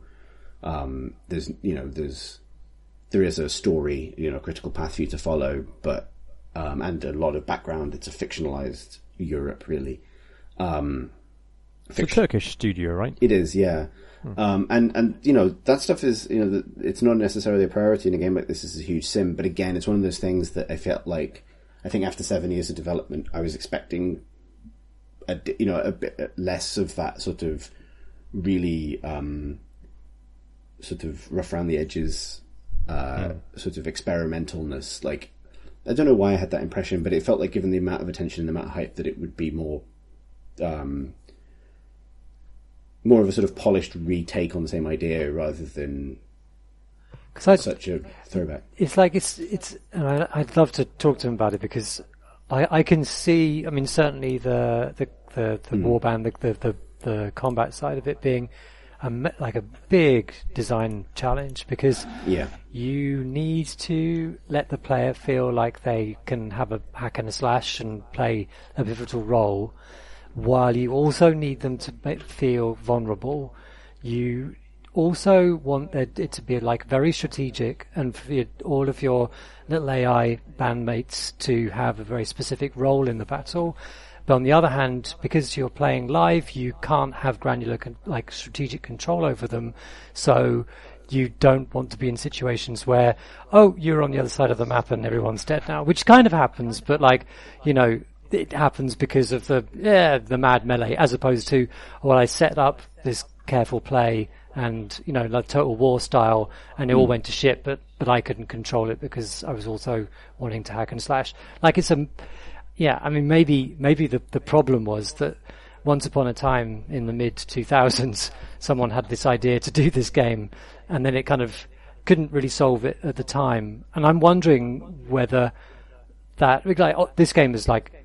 um, there's you know there's there is a story, you know, critical path for you to follow, but um, and a lot of background. It's a fictionalized Europe, really. Um, it's a Turkish studio, right? It is, yeah. Hmm. Um, and and you know that stuff is you know it's not necessarily a priority in a game like this. Is a huge sim, but again, it's one of those things that I felt like I think after seven years of development, I was expecting a you know a bit less of that sort of really um, sort of rough around the edges uh, sort of experimentalness. Like, I don't know why I had that impression, but it felt like given the amount of attention and the amount of hype that it would be more, um, more of a sort of polished retake on the same idea rather than Cause such a throwback. It's like it's it's. And I, would love to talk to him about it because I, I can see. I mean, certainly the the the, the mm. warband, the, the the the combat side of it being a, like a big design challenge because yeah. you need to let the player feel like they can have a hack and a slash and play a pivotal role while you also need them to feel vulnerable, you also want it to be like very strategic and for all of your little AI bandmates to have a very specific role in the battle. But on the other hand, because you're playing live, you can't have granular, con- like strategic control over them. So you don't want to be in situations where, oh, you're on the other side of the map and everyone's dead now, which kind of happens, but like, you know, it happens because of the, yeah, the mad melee, as opposed to, well, I set up this careful play and, you know, like total war style and it all hmm. went to shit, but, but I couldn't control it because I was also wanting to hack and slash. Like it's a, yeah, I mean, maybe, maybe the, the problem was that once upon a time in the mid 2000s, *laughs* someone had this idea to do this game and then it kind of couldn't really solve it at the time. And I'm wondering whether that, like, oh, this game is like,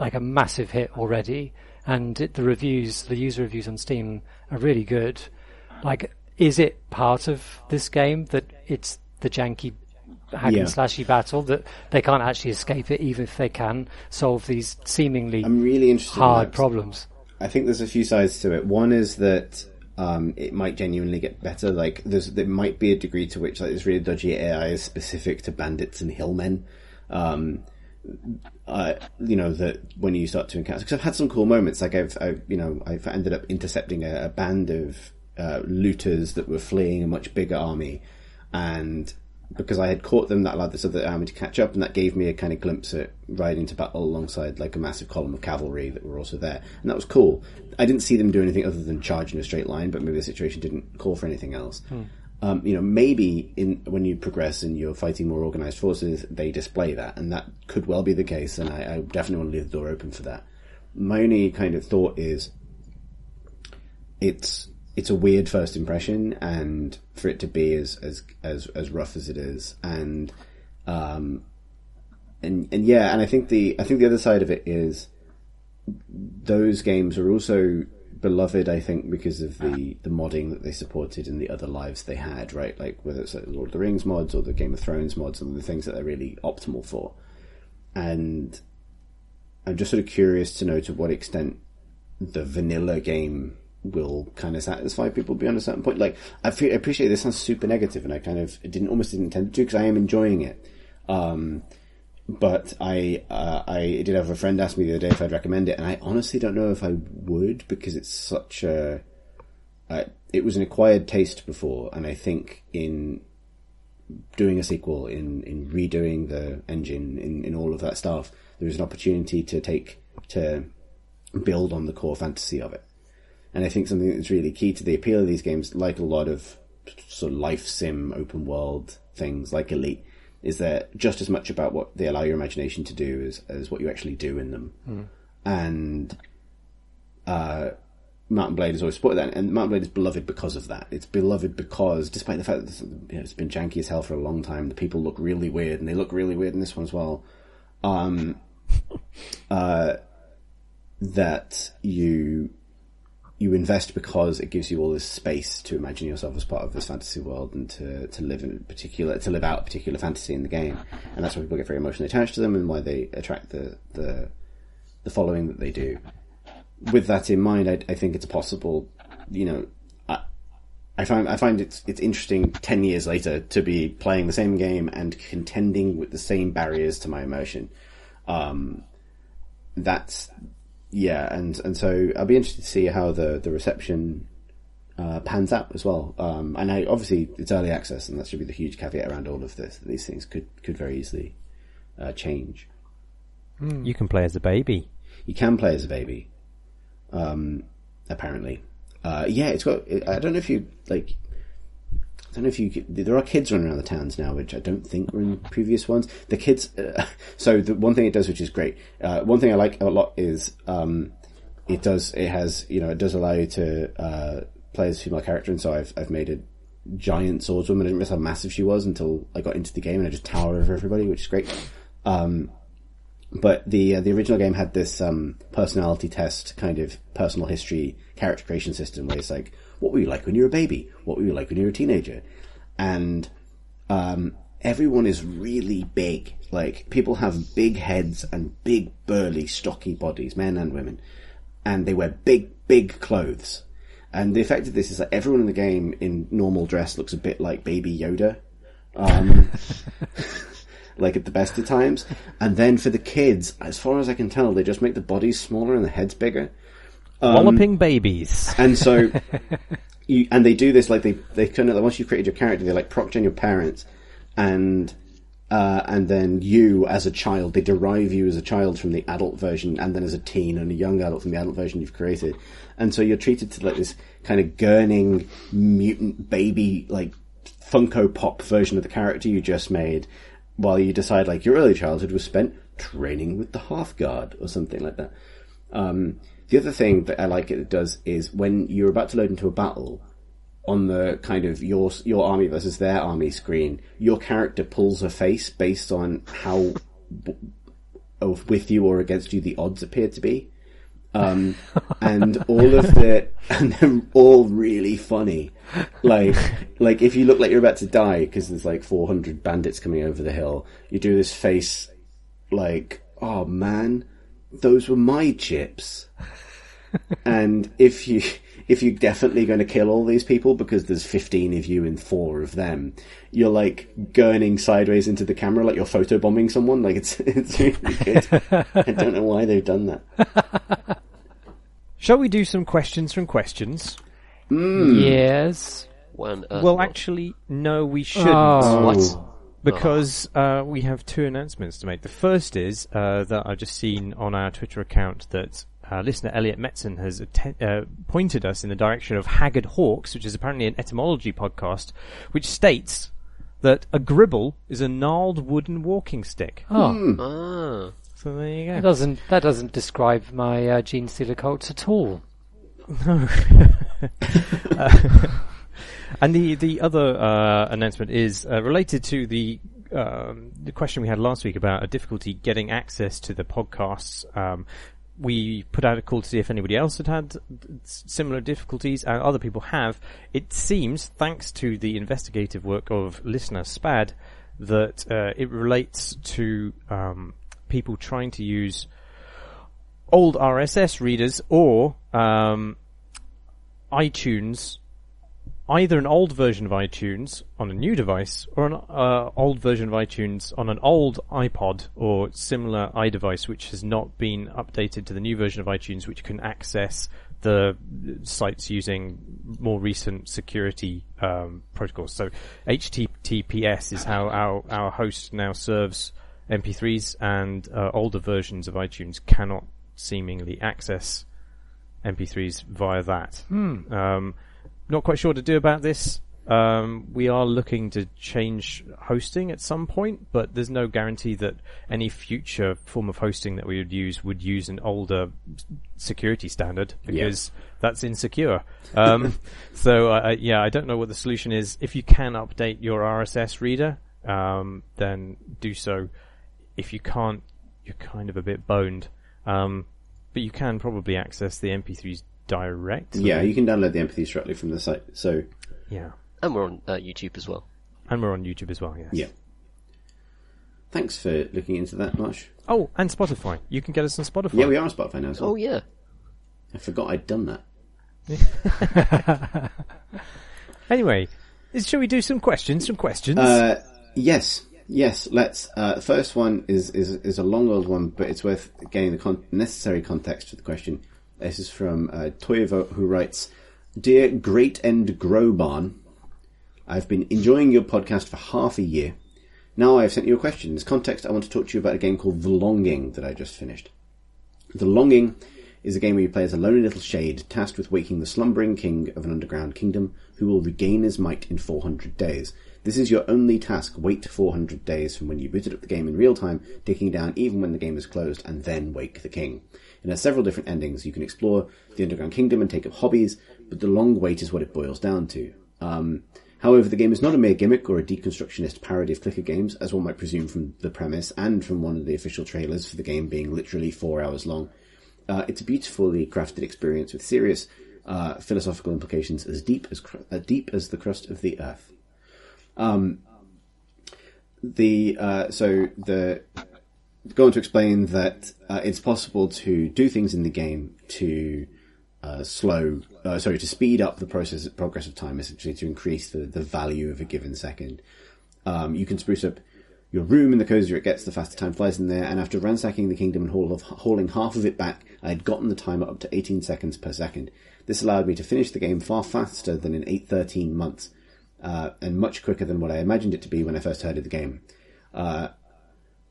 like a massive hit already and it, the reviews, the user reviews on Steam are really good. Like, is it part of this game that it's the janky hack Yeah. and slashy battle that they can't actually escape it even if they can solve these seemingly I'm really interested. in hard that. problems? I think there's a few sides to it. One is that um, it might genuinely get better. Like there's there might be a degree to which like this really dodgy AI is specific to bandits and hillmen. Um, uh, you know that when you start to encounter, because I've had some cool moments. Like I've, I've you know, I've ended up intercepting a, a band of uh, looters that were fleeing a much bigger army, and because I had caught them, that allowed this other army to catch up, and that gave me a kind of glimpse at riding to battle alongside like a massive column of cavalry that were also there, and that was cool. I didn't see them do anything other than charge in a straight line, but maybe the situation didn't call for anything else. Um, you know, maybe in when you progress and you're fighting more organized forces, they display that, and that could well be the case. And I, I definitely want to leave the door open for that. My only kind of thought is, it's it's a weird first impression, and for it to be as as as, as rough as it is, and um, and and yeah, and I think the I think the other side of it is those games are also beloved, I think, because of the, the modding that they supported in the other lives they had, right? Like whether it's like Lord of the Rings mods or the Game of Thrones mods and the things that they're really optimal for. And I'm just sort of curious to know to what extent the vanilla game will kind of satisfy people beyond a certain point. Like, I, fe- I appreciate this sounds super negative, and I kind of didn't almost didn't intend to because I am enjoying it. Um, but I uh, I did have a friend ask me the other day if I'd recommend it, and I honestly don't know if I would because it's such a uh, it was an acquired taste before, and I think in doing a sequel, in in redoing the engine, in in all of that stuff, there is an opportunity to take to build on the core fantasy of it. And I think something that's really key to the appeal of these games, like a lot of sort of life sim open world things like Elite, is they're just as much about what they allow your imagination to do as, as what you actually do in them. And uh, Mount & Blade has always supported that, and Mount & Blade is beloved because of that. It's beloved because, despite the fact that you know, it's been janky as hell for a long time, the people look really weird, and they look really weird in this one as well. Um, *laughs* uh, that you you invest because it gives you all this space to imagine yourself as part of this fantasy world and to, to live in particular to live out a particular fantasy in the game, and that's why people get very emotionally attached to them and why they attract the the, the following that they do. With that in mind, I, I think it's possible, you know, I, find I find it's it's interesting ten years later to be playing the same game and contending with the same barriers to my emotion. Um, that's yeah, and and so I'll be interested to see how the the reception uh, pans out as well. Um, and I obviously it's early access, and that should be the huge caveat around all of this. These things could could very easily uh, change. You can play as a baby. You can play as a baby, um, apparently. Uh, yeah, it's got. I don't know if you like. I don't know if you. There are kids running around the towns now, which I don't think were in previous ones. The kids. Uh, *laughs* so the one thing it does, which is great. Uh, one thing I like a lot is um, it does. It has. You know, it does allow you to uh, play as female character, and so I've I've made a giant swordswoman. I didn't realize how massive she was until I got into the game, and I just tower over everybody, which is great. Um, but the uh, the original game had this um, personality test kind of personal history character creation system where it's like, what were you like when you were a baby? What were you like when you were a teenager? And um, everyone is really big. Like people have big heads and big, burly, stocky bodies, men and women. and they wear big, big clothes. And the effect of this is that everyone in the game in normal dress looks a bit like Baby Yoda. Um, *laughs* like at the best of times. And then for the kids, as far as I can tell, they just make the bodies smaller and the heads bigger. Walloping babies. And so, *laughs* you, and they do this like they, they kind of, like, once you've created your character, they like proc gen your parents and, uh, and then you as a child, they derive you as a child from the adult version and then as a teen and a young adult from the adult version you've created. And so you're treated to like this kind of gurning mutant baby, like Funko Pop version of the character you just made while you decide like your early childhood was spent training with the half guard or something like that. Um, the other thing that I like it does is when you're about to load into a battle, on the kind of your your army versus their army screen, your character pulls a face based on how of with you or against you the odds appear to be. Um, and all of the, *laughs* and they're all really funny. Like, like if you look like you're about to die because there's like 400 bandits coming over the hill, you do this face like, oh man, those were my chips. *laughs* and if you, if you're definitely going to kill all these people because there's 15 of you and four of them, you're like gurning sideways into the camera like you're photobombing someone. Like it's, *laughs* it's really good. I don't know why they've done that. *laughs* Shall we do some questions from questions? Yes. When, uh, Well, actually, no, we shouldn't. Oh. What? Because uh, we have two announcements to make. The first is uh, that I've just seen on our Twitter account that uh, listener Elliot Metzen has atten- uh, pointed us in the direction of Haggard Hawks, which is apparently an etymology podcast, which states that a gribble is a gnarled wooden walking stick. Oh, Ah. So there you that go. doesn't that doesn't describe my uh, gene stealer cults at all. *laughs* *laughs* *laughs* And the the other uh, announcement is uh, related to the um, the question we had last week about a difficulty getting access to the podcasts. Um, we put out a call to see if anybody else had had similar difficulties, and other people have. It seems, thanks to the investigative work of listener Spad, that uh, it relates to um, people trying to use old RSS readers or um, iTunes either an old version of iTunes on a new device or an uh, old version of iTunes on an old iPod or similar iDevice which has not been updated to the new version of iTunes which can access the sites using more recent security um, protocols. So HTTPS is how our, our host now serves MP3s and uh, older versions of iTunes cannot seemingly access MP3s via that. Um, not quite sure to do about this. Um, we are looking to change hosting at some point, but there's no guarantee that any future form of hosting that we would use would use an older security standard because that's insecure. Um, *laughs* so uh, yeah, I don't know what the solution is. If you can update your RSS reader, um, then do so. If you can't, you're kind of a bit boned. Um, but you can probably access the MP3s direct. Yeah, you can download the MP3s directly from the site. So, Yeah. And we're on uh, YouTube as well. And we're on YouTube as well, yes. yeah. Thanks for looking into that, Marsh. Oh, and Spotify. You can get us on Spotify. Yeah, we are on Spotify now as well. Oh yeah. I forgot I'd done that. *laughs* Anyway, is, shall we do some questions? Some questions? Uh, yes, yes. Let's. Uh, first one is, is is a long old one, but it's worth getting the con- necessary context for the question. This is from uh, Toivo, who writes, "Dear Crate and Crowbar, I've been enjoying your podcast for half a year. Now I have sent you a question. In this context, I want to talk to you about a game called The Longing that I just finished. The Longing is a game where you play as a lonely little shade tasked with waking the slumbering king of an underground kingdom who will regain his might in 400 days. This is your only task. Wait 400 days from when you booted up the game in real time, taking down even when the game is closed, and then wake the king. It has several different endings. You can explore the underground kingdom and take up hobbies, but the long wait is what it boils down to. Um, However, the game is not a mere gimmick or a deconstructionist parody of clicker games, as one might presume from the premise and from one of the official trailers for the game being literally four hours long. Uh, it's a beautifully crafted experience with serious uh, philosophical implications as deep as cr- uh, deep as the crust of the earth. Um, the uh, so the go on to explain that uh, it's possible to do things in the game to uh, slow, uh, sorry, to speed up the process progress of time, essentially to increase the, the value of a given second. Um, you can spruce up your room, and the cozier it gets, the faster time flies in there. And after ransacking the kingdom and haul of, hauling half of it back, I had gotten the timer up to 18 seconds per second. This allowed me to finish the game far faster than in 813 months, uh, and much quicker than what I imagined it to be when I first heard of the game. Uh,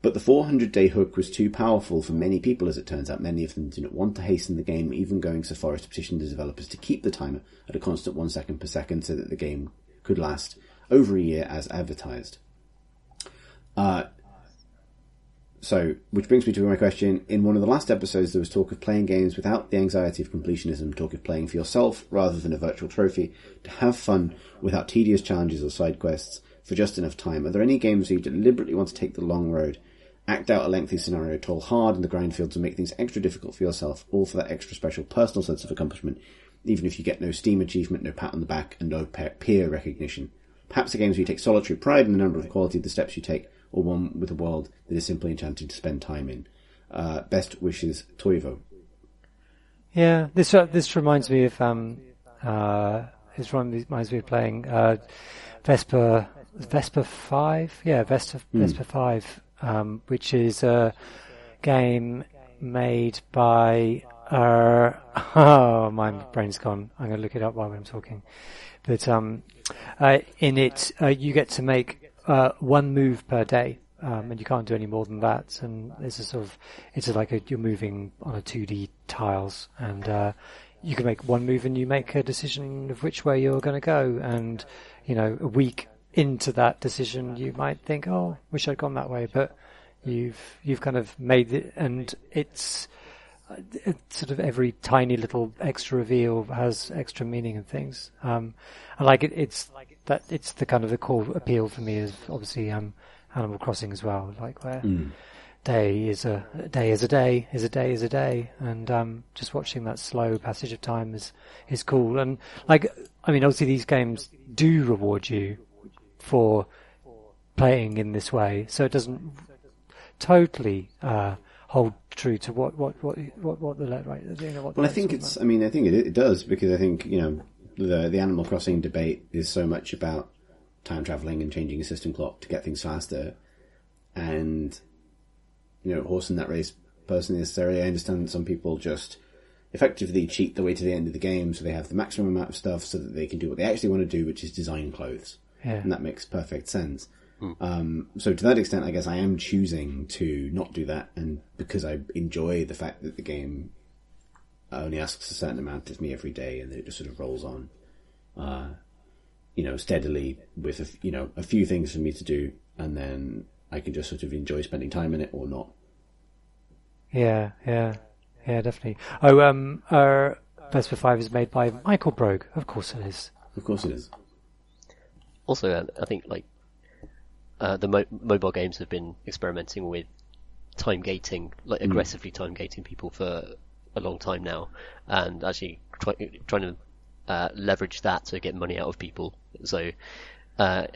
but the 400 day hook was too powerful for many people as it turns out. Many of them didn't want to hasten the game, even going so far as to petition the developers to keep the timer at a constant one second per second so that the game could last over a year as advertised. Uh, so, which brings me to my question. In one of the last episodes, there was talk of playing games without the anxiety of completionism, talk of playing for yourself rather than a virtual trophy, to have fun without tedious challenges or side quests for just enough time. Are there any games where you deliberately want to take the long road, act out a lengthy scenario, toil hard in the grind fields and make things extra difficult for yourself, all for that extra special personal sense of accomplishment, even if you get no Steam achievement, no pat on the back, and no peer recognition? Perhaps the games where you take solitary pride in the number of quality of the steps you take, or one with a world that is simply enchanting to spend time in. Uh, best wishes, Toivo. Yeah, this uh, this reminds me of um, uh, this reminds me of playing uh, Vespa Vesper Five. Yeah, Vespa mm. Vesper Five, um, which is a game made by. Uh, *laughs* oh, my brain's gone. I'm going to look it up while I'm talking. But um, uh, in it, uh, you get to make uh, one move per day, um, and you can't do any more than that. And it's a sort of, it's like a, you're moving on a 2D tiles, and uh, you can make one move and you make a decision of which way you're going to go. And you know, a week into that decision, you might think, "Oh, wish I'd gone that way," but you've you've kind of made it, and it's sort of every tiny little extra reveal has extra meaning and things. Um, and like it, it's that it's the kind of the core appeal for me is obviously um, Animal Crossing as well, like where mm. day is a, a, day is a day is a day is a day, and um, just watching that slow passage of time is is cool. And like I mean, obviously these games do reward you for playing in this way, so it doesn't totally. Uh, hold true to what what what what, what the right you know, what well I think it's about. I mean I think it, it does because I think you know the the Animal Crossing debate is so much about time traveling and changing a system clock to get things faster and you know horse in that race personally necessarily I understand that some people just effectively cheat their way to the end of the game so they have the maximum amount of stuff so that they can do what they actually want to do which is design clothes yeah. and that makes perfect sense Hmm. Um, so to that extent, I guess I am choosing to not do that, and because I enjoy the fact that the game only asks a certain amount of me every day, and it just sort of rolls on, uh, you know, steadily with a, you know a few things for me to do, and then I can just sort of enjoy spending time in it or not. Yeah, yeah, yeah, definitely. Oh, um, uh, Vesper Five is made by Michael Brough. Of course it is. Of course it is. Also, uh, I think like uh, the mo- mobile games have been experimenting with time gating, like hmm. aggressively time gating people for a long time now, and actually try, trying to uh, leverage that to get money out of people. So uh,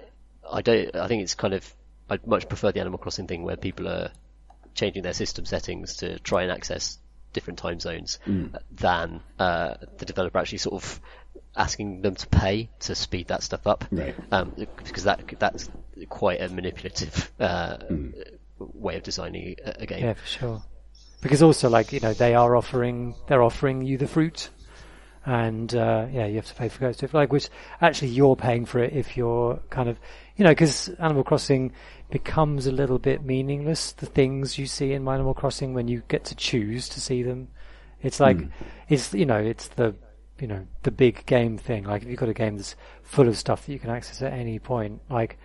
I don't. I think it's kind of. I'd much prefer the Animal Crossing thing where people are changing their system settings to try and access different time zones mm. than uh, the developer actually sort of asking them to pay to speed that stuff up. Right. Um, because that that's quite a manipulative uh, mm. way of designing a, a, game. Yeah, for sure. Because also, like you know, they are offering they're offering you the fruit, and uh, yeah, you have to pay for it. Like, which actually you're paying for it if you're kind of you know, because Animal Crossing becomes a little bit meaningless. The things you see in Animal Crossing when you get to choose to see them, it's like mm. it's you know, it's the you know the big game thing. Like if you've got a game that's full of stuff that you can access at any point, like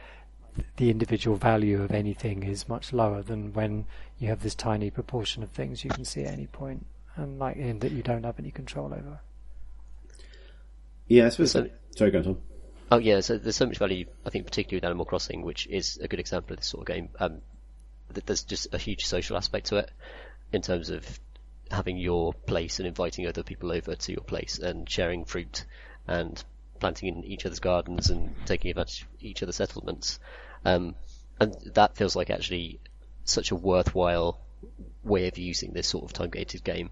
the individual value of anything is much lower than when you have this tiny proportion of things you can see at any point, and like in that you don't have any control over. Yeah, I suppose. So, sorry, go on, Tom. Oh yeah, so there's so much value, I think, particularly with Animal Crossing, which is a good example of this sort of game. Um, there's just a huge social aspect to it in terms of having your place and inviting other people over to your place and sharing fruit and planting in each other's gardens and taking advantage of each other's settlements. Um, and that feels like actually such a worthwhile way of using this sort of time gated game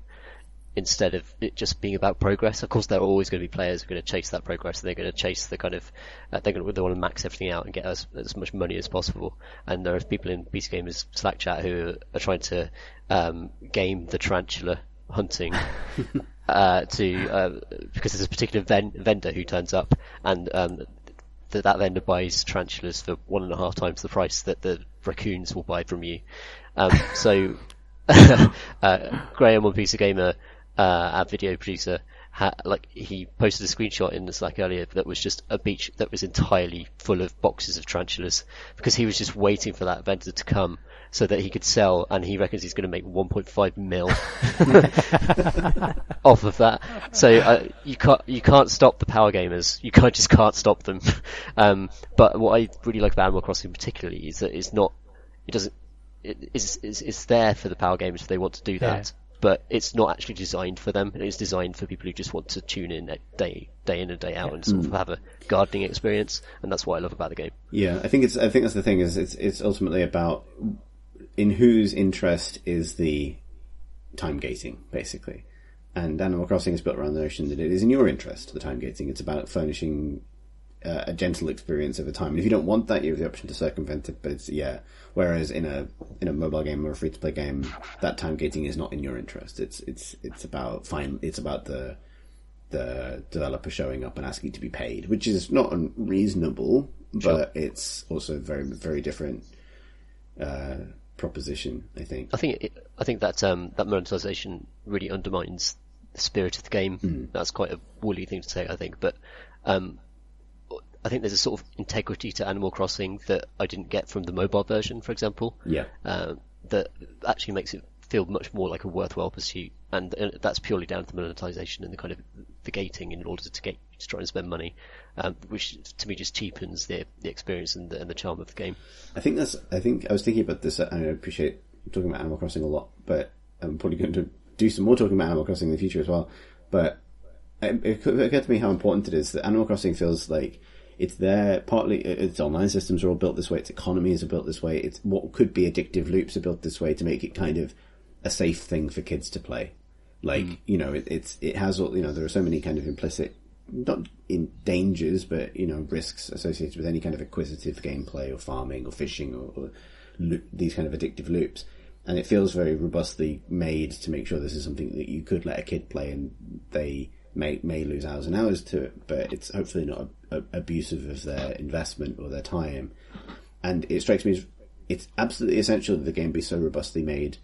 instead of it just being about progress. Of course, there are always going to be players who are going to chase that progress. And they're going to chase the kind of uh, they're going to they want to max everything out and get as as much money as possible. And there are people in PC Gamers Slack chat who are trying to um, game the tarantula hunting. *laughs* uh, to uh, because there's a particular ven- vendor who turns up and um, th- that vendor buys tarantulas for one and a half times the price that the raccoons will buy from you. Um, so *laughs* uh, Graham on PC Gamer uh, our video producer, ha- like he posted a screenshot in the Slack earlier that was just a beach that was entirely full of boxes of tarantulas because he was just waiting for that vendor to come so that he could sell, and he reckons he's going to make 1.5 mil *laughs* off of that. So uh, you can't you can't stop the power gamers. You can't just can't stop them. *laughs* Um, but what I really like about Animal Crossing particularly is that it's not it doesn't it's, it's, it's there for the power gamers if they want to do that. But it's not actually designed for them. It's designed for people who just want to tune in day day in and day out and sort of have a gardening experience, and that's what I love about the game. Yeah, I think it's. I think that's the thing is it's it's ultimately about in whose interest is the time gating basically, and Animal Crossing is built around the notion that it is in your interest the time gating. It's about furnishing uh, a gentle experience over time. And if you don't want that, you have the option to circumvent it. But it's yeah. Whereas in a in a mobile game or a free to play game, that time gating is not in your interest. It's it's it's about fine. It's about the the developer showing up and asking to be paid, which is not unreasonable, but it's also very very different uh, proposition. I think. I think it, I think that um, that monetization really undermines the spirit of the game. That's quite a woolly thing to say, I think, but um, I think there's a sort of integrity to Animal Crossing that I didn't get from the mobile version, for example. Yeah. Uh, that actually makes it feel much more like a worthwhile pursuit, and, and that's purely down to the monetization and the kind of the gating in order to get to try and spend money, um, which to me just cheapens the the experience and the, and the charm of the game. I think that's. I think I was thinking about this. and I appreciate talking about Animal Crossing a lot, but I'm probably going to do some more talking about Animal Crossing in the future as well. But it, it occurred to me how important it is that Animal Crossing feels like it's there. Partly, uh, its online systems are all built this way. Its economies are built this way. It's what could be addictive loops are built this way to make it kind of a safe thing for kids to play. Like mm. you know, it, it's it has all you know. There are so many kind of implicit, not in dangers, but you know, risks associated with any kind of acquisitive gameplay or farming or fishing or, or lo- these kind of addictive loops. And it feels very robustly made to make sure this is something that you could let a kid play and they may may lose hours and hours to it, but it's hopefully not a, abusive of their investment or their time. And it strikes me as it's absolutely essential that the game be so robustly made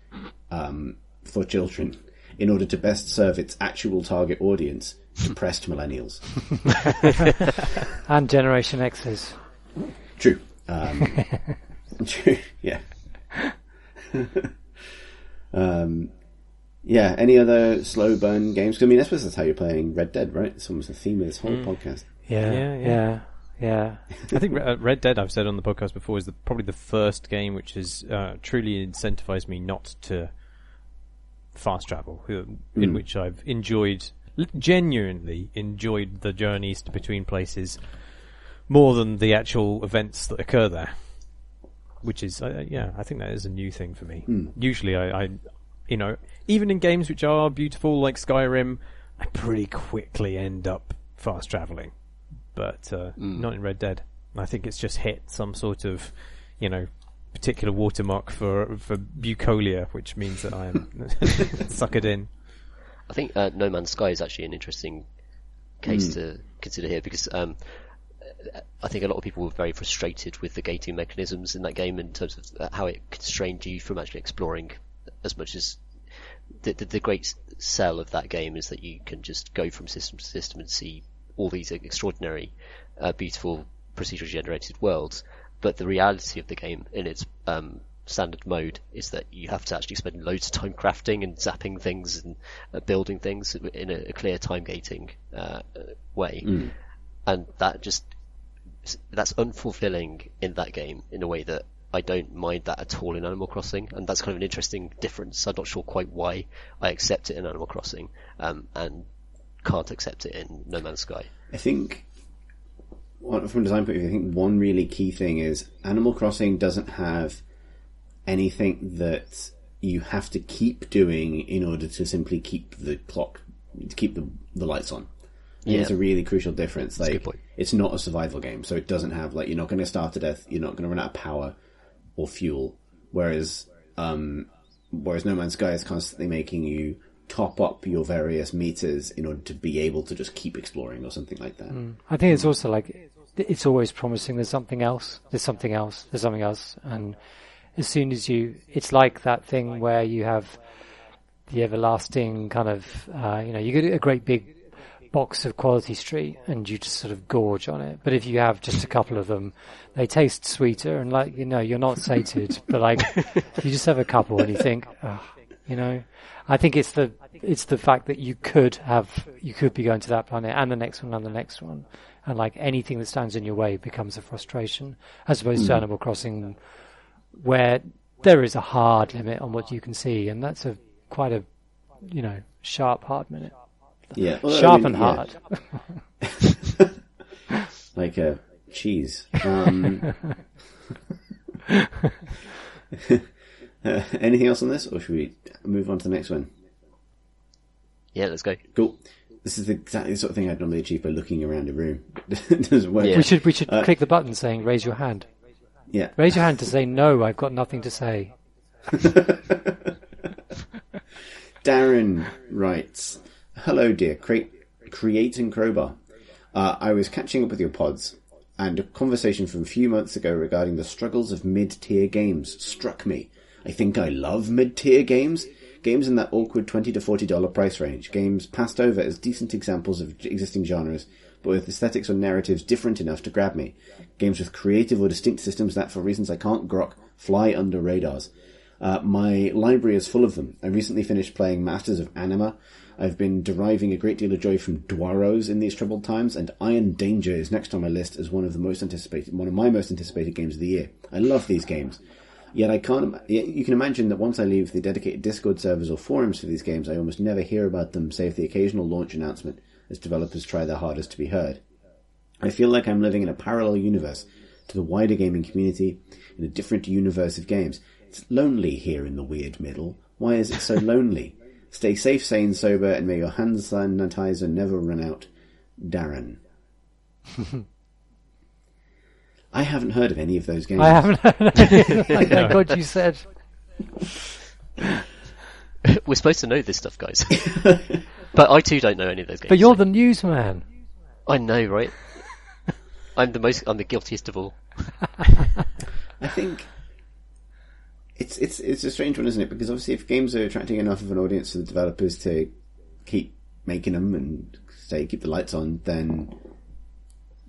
um, for children in order to best serve its actual target audience, depressed millennials. *laughs* and Generation X's. True. Um, *laughs* true. Yeah. *laughs* um, yeah. Any other slow burn games? 'Cause, I mean, I suppose that's how you're playing Red Dead, right? It's almost the theme of this whole podcast. Yeah, Yeah, yeah, yeah. yeah. I think uh, Red Dead, I've said on the podcast before, is the, probably the first game which has uh, truly incentivized me not to fast travel, uh, in which I've enjoyed, genuinely enjoyed the journeys to between places more than the actual events that occur there. Which is, uh, yeah, I think that is a new thing for me. Usually, I, I, you know, even in games which are beautiful like Skyrim, I pretty quickly end up fast traveling but uh, not in Red Dead. I think it's just hit some sort of, you know, particular watermark for for bucolia, which means that I am *laughs* suckered in. I think uh, No Man's Sky is actually an interesting case to consider here because um, I think a lot of people were very frustrated with the gating mechanisms in that game in terms of uh, how it constrained you from actually exploring as much as the, the, the great sell of that game is that you can just go from system to system and see all these extraordinary, uh, beautiful procedurally generated worlds. But the reality of the game in its um, standard mode is that you have to actually spend loads of time crafting and zapping things and uh, building things in a, a clear time gating uh, way, and that just that's unfulfilling in that game in a way that I don't mind that at all in Animal Crossing, and that's kind of an interesting difference. I'm not sure quite why I accept it in Animal Crossing, um, and can't accept it in No Man's Sky. I think, from a design point of view, I think one really key thing is Animal Crossing doesn't have anything that you have to keep doing in order to simply keep the clock, to keep the, the lights on. And Yeah. It's a really crucial difference. Like, it's not a survival game, so it doesn't have, like, you're not going to starve to death, you're not going to run out of power or fuel. Whereas, um, whereas No Man's Sky is constantly making you top up your various meters in order to be able to just keep exploring or something like that. I think it's also like it's always promising. There's something else, there's something else, there's something else, and as soon as you, it's like that thing where you have the everlasting kind of, uh, you know, you get a great big box of Quality Street and you just sort of gorge on it. But if you have just a couple of them, they taste sweeter and like, you know, you're not sated, but like you just have a couple and you think, oh, you know, I think it's the, it's the fact that you could have, you could be going to that planet and the next one and the next one. And like anything that stands in your way becomes a frustration as opposed to Animal Crossing where there is a hard limit on what you can see. And that's a quite a, you know, sharp, hard minute. Yeah. Although, I Sharp mean, and yeah, hard. *laughs* like a cheese. Um, *laughs* *laughs* uh, *laughs* anything else on this, or should we move on to the next one? Yeah, let's go. Cool. This is exactly the sort of thing I'd normally achieve by looking around a room. *laughs* it doesn't work. Yeah. We should we should Uh, click the button saying raise your hand. Yeah. Raise your hand to say no. I've got nothing to say. *laughs* Darren writes, Hello dear, Cre- Crate and Crowbar. Uh, I was catching up with your pods, and a conversation from a few months ago regarding the struggles of mid-tier games struck me. I think I love mid-tier games. Games in that awkward 20 to $40 price range. Games passed over as decent examples of existing genres, but with aesthetics or narratives different enough to grab me. Games with creative or distinct systems that, for reasons I can't grok, fly under radars. Uh, my library is full of them. I recently finished playing Masters of Anima. I've been deriving a great deal of joy from Dwarrows in these troubled times, and Iron Danger is next on my list as one of the most anticipated, one of my most anticipated games of the year. I love these games. Yet I can't. You can imagine that once I leave the dedicated Discord servers or forums for these games, I almost never hear about them, save the occasional launch announcement as developers try their hardest to be heard. I feel like I'm living in a parallel universe to the wider gaming community, in a different universe of games. It's lonely here in the weird middle. Why is it so lonely? Stay safe, sane, sober, and may your hand sanitizer never run out. Darren. *laughs* I haven't heard of any of those games. I haven't heard anything. *laughs* *laughs* Thank God you said. *laughs* We're supposed to know this stuff, guys. but I too don't know any of those games. But you're so- the newsman. I know, right? I'm the most. I'm the guiltiest of all. I think it's it's it's a strange one, isn't it? Because obviously, if games are attracting enough of an audience for the developers to keep making them and stay keep the lights on, then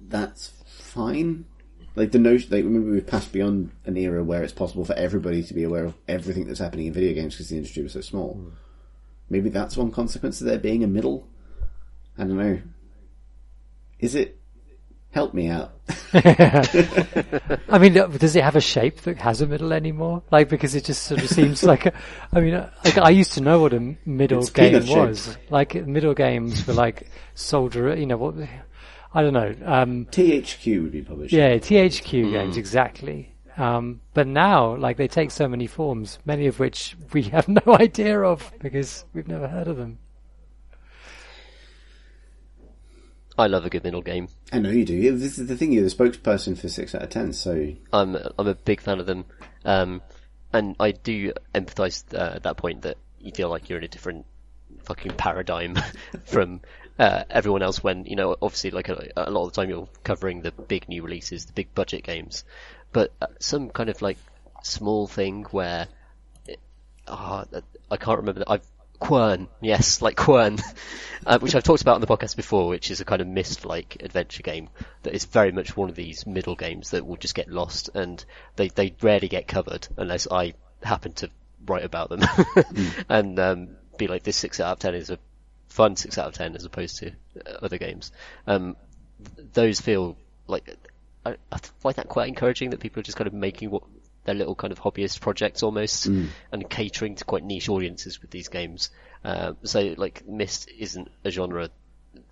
that's fine. Like the notion, like maybe we've passed beyond an era where it's possible for everybody to be aware of everything that's happening in video games because the industry was so small. Maybe that's one consequence of there being a middle. I don't know. Is it? Help me out. *laughs* I mean, does it have a shape that has a middle anymore? Like, because it just sort of seems *laughs* like, a, I mean, uh, like I used to know what a middle It's game peanut shaped. was. Like middle games were like soldier, you know what? I don't know. Um, THQ would be published. yeah, THQ games exactly. Um, but now, like, they take so many forms, many of which we *laughs* have no idea of because we've never heard of them. I love a good middle game. I know you do. This is the thing. You're the spokesperson for six out of ten. So I'm I'm a big fan of them, um, and I do empathise uh, at that point that you feel like you're in a different fucking paradigm *laughs* from uh, everyone else. When you know, obviously, like a, a lot of the time you're covering the big new releases, the big budget games, but uh, some kind of like small thing where ah, I can't remember. that I've Quern, yes, *laughs* like Quern, *laughs* uh, which I've talked about on the podcast before, which is a kind of Myst-like adventure game that is very much one of these middle games that will just get lost, and they they rarely get covered unless I happen to write about them *laughs* and um, be like, this six out of ten is a fun six out of ten as opposed to uh, other games. Um, th- those feel like I, I find that quite encouraging that people are just kind of making what their little kind of hobbyist projects almost and catering to quite niche audiences with these games. Uh, so like Myst isn't a genre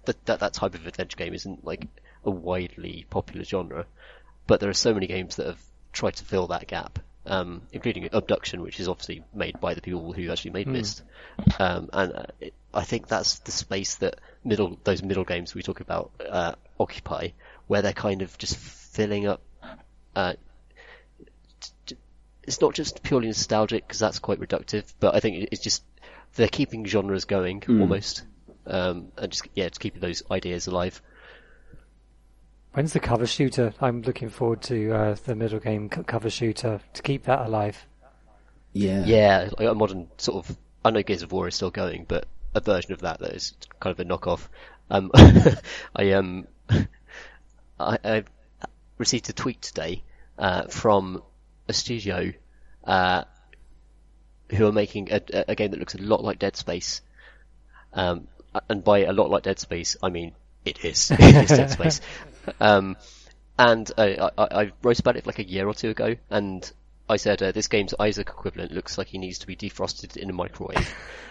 that, that that type of adventure game isn't like a widely popular genre, but there are so many games that have tried to fill that gap. um, including Obduction, which is obviously made by the people who actually made Myst Um, and uh, it, I think that's the space that middle those middle games we talk about uh, occupy, where they're kind of just filling up. Uh, t- t- it's not just purely nostalgic because that's quite reductive, but I think it's just they're keeping genres going almost, um, and just yeah, just keeping those ideas alive. When's the cover shooter? I'm looking forward to uh, the middle game c- cover shooter to keep that alive. Yeah. Yeah, like a modern sort of. I know Gears of War is still going, but a version of that that is kind of a knockoff. Um, *laughs* I um, I, I received a tweet today uh, from a studio uh, who are making a, a game that looks a lot like Dead Space. Um, and by a lot like Dead Space, I mean it is. *laughs* it is Dead Space. Um, and I, I, I wrote about it like a year or two ago, and I said uh, this game's Isaac equivalent looks like he needs to be defrosted in a microwave. *laughs*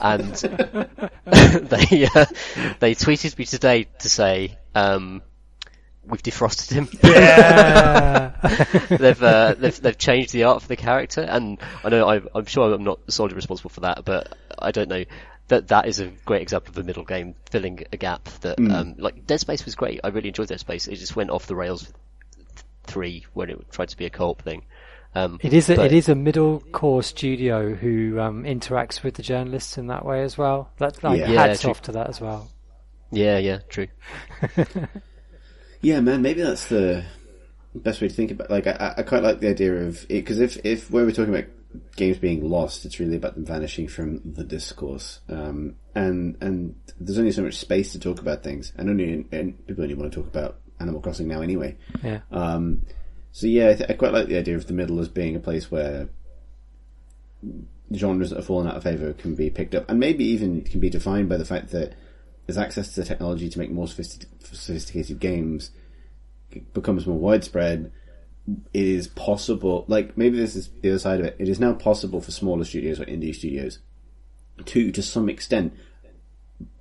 and *laughs* *laughs* they uh, they tweeted me today to say um, we've defrosted him. Yeah. *laughs* they've, uh, they've they've changed the art for the character, and I know I'm, I'm sure I'm not solely responsible for that, but I don't know. That that is a great example of a middle game filling a gap that um, like Dead Space was great. I really enjoyed Dead Space. It just went off the rails three when it tried to be a co-op thing. Um, It is a, but- it is a middle core studio who um, interacts with the journalists in that way as well. That's like Yeah. Yeah, hats true. off to that as well. Yeah, yeah, true. *laughs* Yeah, man, maybe that's the best way to think about. Like, I, I quite like the idea of it because if if when we're talking about games being lost, it's really about them vanishing from the discourse. Um, and and there's only so much space to talk about things, and only and people only want to talk about Animal Crossing now anyway. Yeah. Um, so yeah, I, th- I quite like the idea of the middle as being a place where genres that have fallen out of favor can be picked up, and maybe even can be defined by the fact that there's access to the technology to make more sophisticated games becomes more widespread. It is possible, like maybe this is the other side of it. It is now possible for smaller studios or indie studios to, to some extent,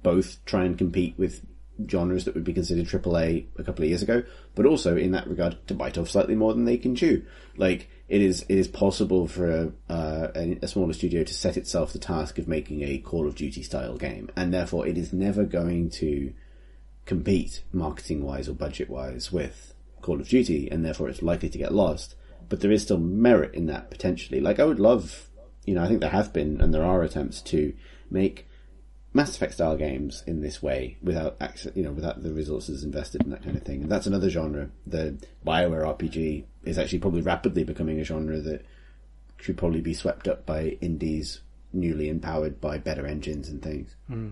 both try and compete with genres that would be considered AAA a couple of years ago, but also in that regard to bite off slightly more than they can chew. Like it is, it is possible for a, uh, a, a smaller studio to set itself the task of making a Call of Duty style game, and therefore it is never going to compete marketing wise or budget wise with Call of Duty, and therefore it's likely to get lost. But there is still merit in that potentially. Like I would love, you know, I think there have been and there are attempts to make Mass Effect style games in this way without access, you know, without the resources invested in that kind of thing. And that's another genre. The Bioware RPG is actually probably rapidly becoming a genre that should probably be swept up by indies newly empowered by better engines and things. Hmm.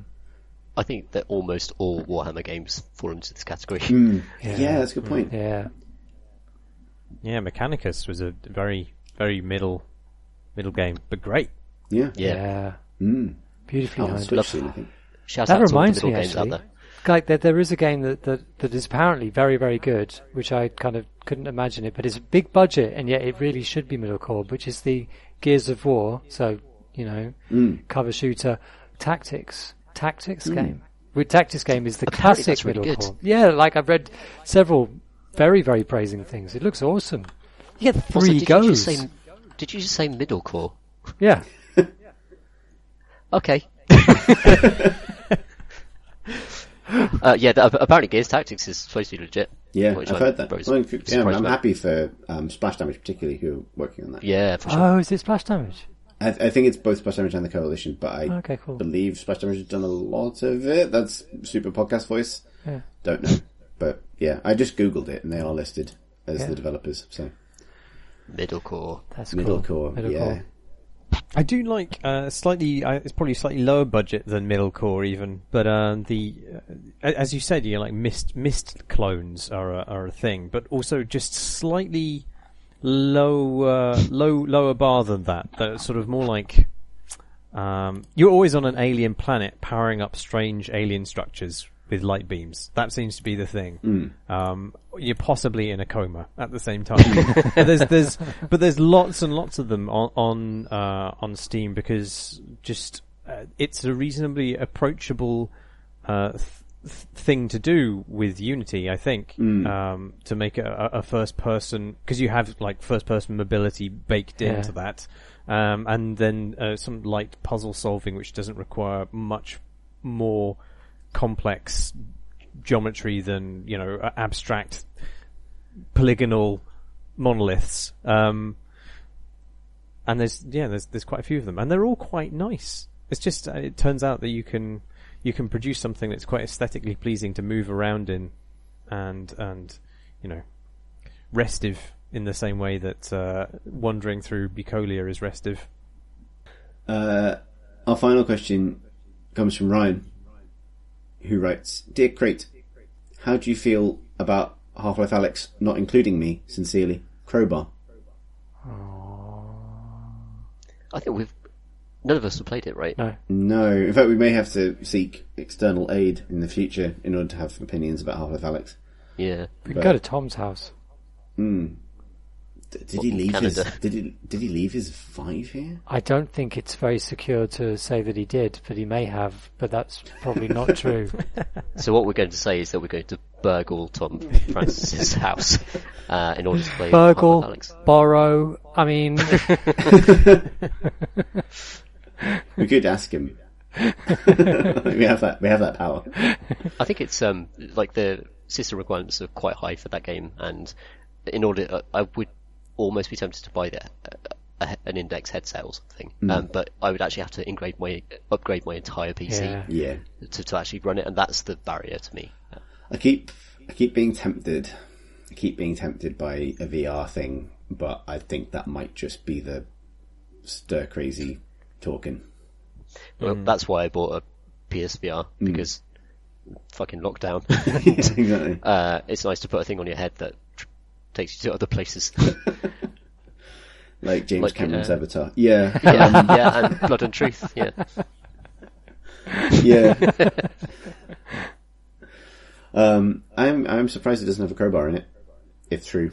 I think that almost all Warhammer games fall into this category. Hmm. *laughs* Yeah, that's a good point. Yeah. Yeah, Mechanicus was a very, very middle, middle game, but great. Yeah. Yeah. Yeah. Hmm. Beautifully Oh, done. Switch soon, Shout That out to all the reminds middle me, games out actually. there. Like there, there is a game that, that, that is apparently very, very good, which I kind of couldn't imagine it, but it's a big budget, and yet it really should be middle core, which is the Gears of War. So you know, Mm. cover shooter tactics, tactics game. With tactics game is the Apparently classic really middle good. core. Yeah, like I've read several very, very praising things. It looks awesome. You get Also, three did goes. You say, did you just say middle core? Yeah. Okay. *laughs* uh, yeah, apparently Gears Tactics is supposed to be legit. Yeah, which I've I'm heard that. very Well, if yeah, I'm about. happy for um, Splash Damage, particularly who are working on that. Yeah, for sure. Oh, is it splash damage? I, I think it's both Splash Damage and the Coalition, but I Okay, cool. believe Splash Damage has done a lot of it. That's super podcast voice. Yeah. Don't know, but yeah, I just googled it and they are listed as Yeah. the developers. So Middle core. That's middle cool. core, Middle yeah. I do like uh, slightly. Uh, it's probably slightly lower budget than middle core, even. But um, the uh, as you said, you know, like Myst Myst clones are a, are a thing, but also just slightly low uh, low lower bar than that. That's sort of more like um, you're always on an alien planet, powering up strange alien structures with light beams. That seems to be the thing. Um, you're possibly in a coma at the same time. *laughs* There's, there's, but there's lots and lots of them on on, uh, on Steam because just uh, it's a reasonably approachable uh, th- th- thing to do with Unity, I think, um, to make a, a a first person because you have like first person mobility baked Yeah. into that, um, and then uh, some light puzzle solving which doesn't require much more complex geometry than you know abstract polygonal monoliths. Um, and there's yeah, there's there's quite a few of them, and they're all quite nice. It's just uh, it turns out that you can you can produce something that's quite aesthetically pleasing to move around in, and and you know, restive in the same way that uh, wandering through Bucolia is restive. Uh, our final question comes from Ryan, who writes, "Dear Crate, how do you feel about Half-Life Alyx not including me? Sincerely, Crowbar." I think we've none of us have played it, right? No. No, in fact, we may have to seek external aid in the future in order to have opinions about Half-Life Alyx. Yeah. We But- go to Tom's house. D- did he Well, leave his? Did he? Did he leave his five here? I don't think it's very secure to say that he did, but he may have, but that's probably not *laughs* true. So what we're going to say is that we're going to burgle Tom *laughs* Francis's house uh, in order to play Burgle, Alex. borrow, I mean, *laughs* We could ask him. we have that. We have that power. I think it's um like the system requirements are quite high for that game, and in order, uh, I would almost be tempted to buy the, uh, a, an index headset or something. Um, but I would actually have to upgrade my upgrade my entire PC yeah. Yeah. to, to actually run it, and that's the barrier to me. I keep I keep being tempted. I keep being tempted by a VR thing, but I think that might just be the stir crazy talking. Well, that's why I bought a PSVR because fucking lockdown. *laughs* exactly. *laughs* uh, it's nice to put a thing on your head that tr- takes you to other places. *laughs* Like James Like, Cameron's uh, Avatar. Yeah. *laughs* yeah, yeah, and Blood and Truth. Yeah, yeah. *laughs* um, I'm I'm surprised it doesn't have a crowbar in it. If true.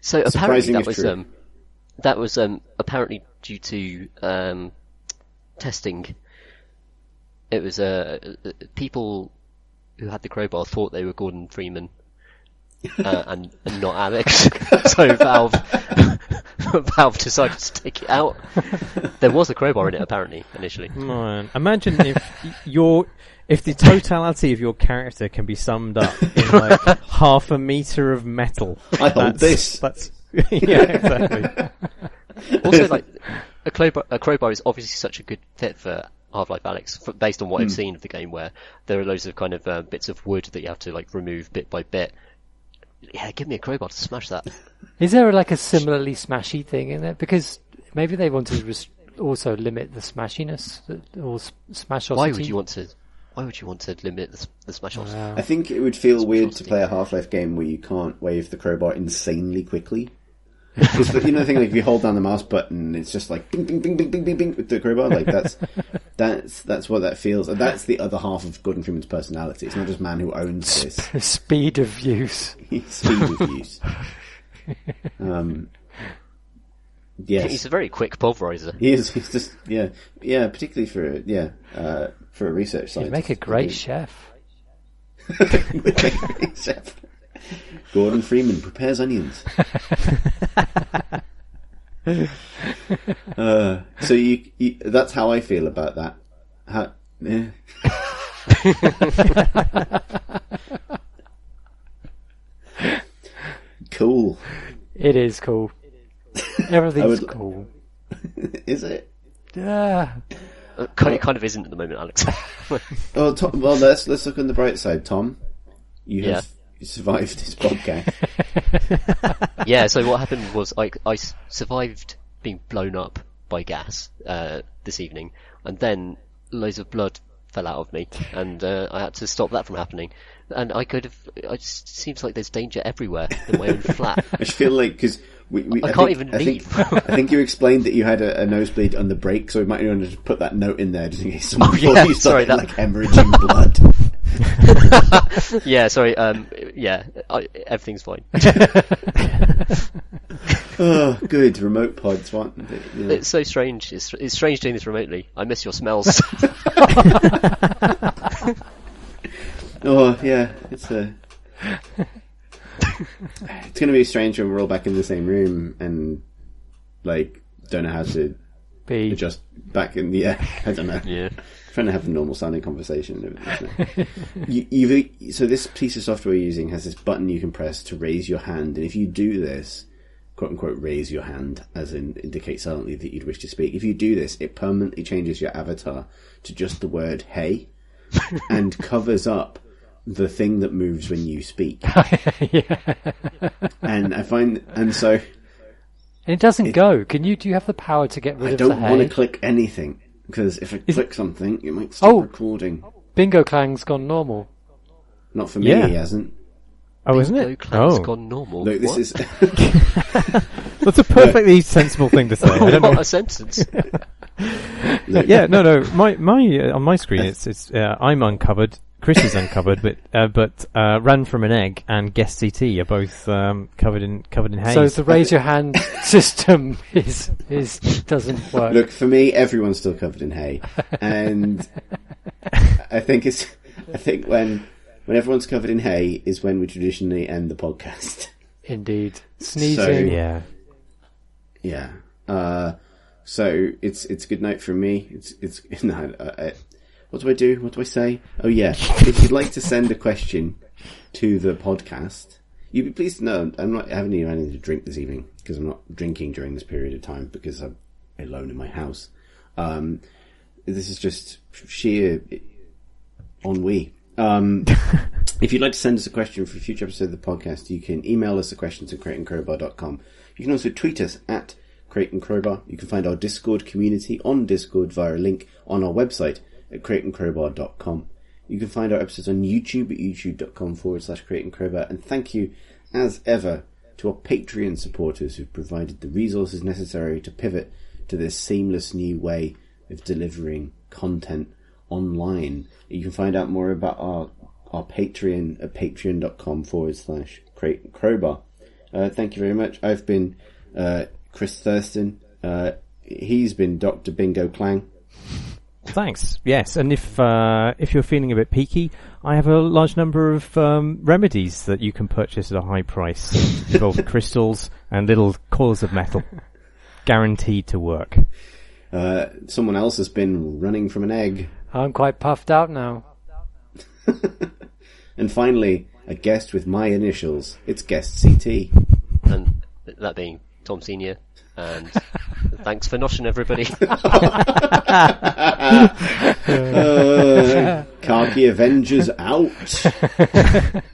So apparently Surprising that was true. um, that was um, apparently due to um, testing. It was uh, uh, people who had the crowbar thought they were Gordon Freeman uh, and, and not Alyx. *laughs* so Valve *laughs* Valve decided to take it out. There was a crowbar in it apparently initially. Man, imagine if your if the totality of your character can be summed up in like *laughs* half a meter of metal. I hold this. That's yeah, exactly. Also, like a crowbar, a crowbar is obviously such a good fit for Half-Life Alyx, f based on what I've seen of the game, where there are loads of kind of uh, bits of wood that you have to like remove bit by bit. Yeah, give me a crowbar to smash that. Is there like a similarly smashy thing in it? Because maybe they wanted to res- also limit the smashiness or s- smashosity. Why would you want to? Why would you want to limit the, s- the smash off? Wow. I think it would feel weird to play a Half-Life game where you can't wave the crowbar insanely quickly. Because you know the thing, like if you hold down the mouse button, it's just like bing, bing, bing, bing, bing, bing, bing with the crowbar. Like that's *laughs* that's that's what that feels. And that's the other half of Gordon Freeman's personality. It's not just man who owns this. *laughs* Speed of use. *laughs* Speed of use. Um, yes, He's a very quick pulverizer. he is. He's just yeah, yeah. Particularly for yeah, uh, for a research You'd scientist. make a great chef. chef. Gordon Freeman prepares onions. *laughs* uh, so you, you, that's how I feel about that. How, eh. cool. It is cool. Everything's would- cool. *laughs* Is it? Yeah. Uh, kind, it kind of isn't at the moment, Alex. *laughs* Oh, Tom, well, let's let's look on the bright side, Tom. You Yeah. Survived this podcast. *laughs* yeah. So what happened was I, I survived being blown up by gas uh, this evening, and then loads of blood fell out of me, and uh, I had to stop that from happening. And I could have. It just seems like there's danger everywhere in my own flat. *laughs* I feel like because we, we, I can't think, even I think, leave. *laughs* I think you explained that you had a, a nosebleed on the break, so we might want to just put that note in there just in case someone Oh, yeah, sorry, that- like hemorrhaging blood. *laughs* yeah. Sorry. Um. Yeah. I, everything's fine. *laughs* oh, good remote pods. What? Yeah. It's so strange. It's, it's strange doing this remotely. I miss your smells. *laughs* Oh yeah, it's a. it's going to be strange when we're all back in the same room and like don't know how to B. adjust back in the air. I don't know. Yeah. Trying to have a normal sounding conversation. and *laughs* it? you, you've, so this piece of software you're using has this button you can press to raise your hand, and if you do this, quote unquote, raise your hand, as in indicate silently that you'd wish to speak. If you do this, it permanently changes your avatar to just the word "hey," *laughs* and covers up the thing that moves when you speak. *laughs* And I find, and so It doesn't go. Can you? Do you have the power to get rid I of I don't want to click anything because if I click something, it might stop Oh. recording. Bingo Clang's gone normal. Not for me, Yeah. he hasn't. Oh, isn't No it? clown's Oh, gone normal. Look, this What? is *laughs* *laughs* that's a perfectly sensible thing to say. I *laughs* don't know. What a sentence. look, yeah, no, no. My my uh, on my screen, it's it's uh, I'm uncovered. Chris is uncovered, but uh, but uh, ran from an egg and guest CT are both um, covered in covered in haze. So the raise your hand *laughs* system is is doesn't work. Look, for me, everyone's still covered in hay, and I think it's. I think when when everyone's covered in hay is when we traditionally end the podcast. Indeed, sneezing. yeah, Yeah. Uh, so it's it's a good night from me. It's it's *laughs* no. Uh, uh, what do I do? What do I say? Oh yeah. *laughs* if you'd like to send a question to the podcast, you'd be pleased to know I'm not having any anything to drink this evening because I'm not drinking during this period of time because I'm alone in my house. Um, this is just sheer ennui. Um, *laughs* if you'd like to send us a question for a future episode of the podcast, you can email us the questions at crateandcrowbar.com. You can also tweet us at Crowbar. You can find our Discord community on Discord via a link on our website at crateandcrowbar.com. You can find our episodes on YouTube at youtube.com forward slash Crate and thank you, as ever, to our Patreon supporters who've provided the resources necessary to pivot to this seamless new way of delivering content online. You can find out more about our our Patreon at patreon.com forward slash crowbar. Uh, thank you very much. I've been uh, Chris Thurston. Uh, he's been Dr. Bingo Clang. Thanks. Yes, and if uh, if you're feeling a bit peaky, I have a large number of um, remedies that you can purchase at a high price, *laughs* involving crystals and little coils of metal, guaranteed to work. Uh, someone else has been running from an egg. I'm quite puffed out now. *laughs* And finally, a guest with my initials. It's guest CT. and that being Tom Senior. And thanks for noshing everybody. *laughs* *laughs* Uh, Khaki Avengers out. *laughs*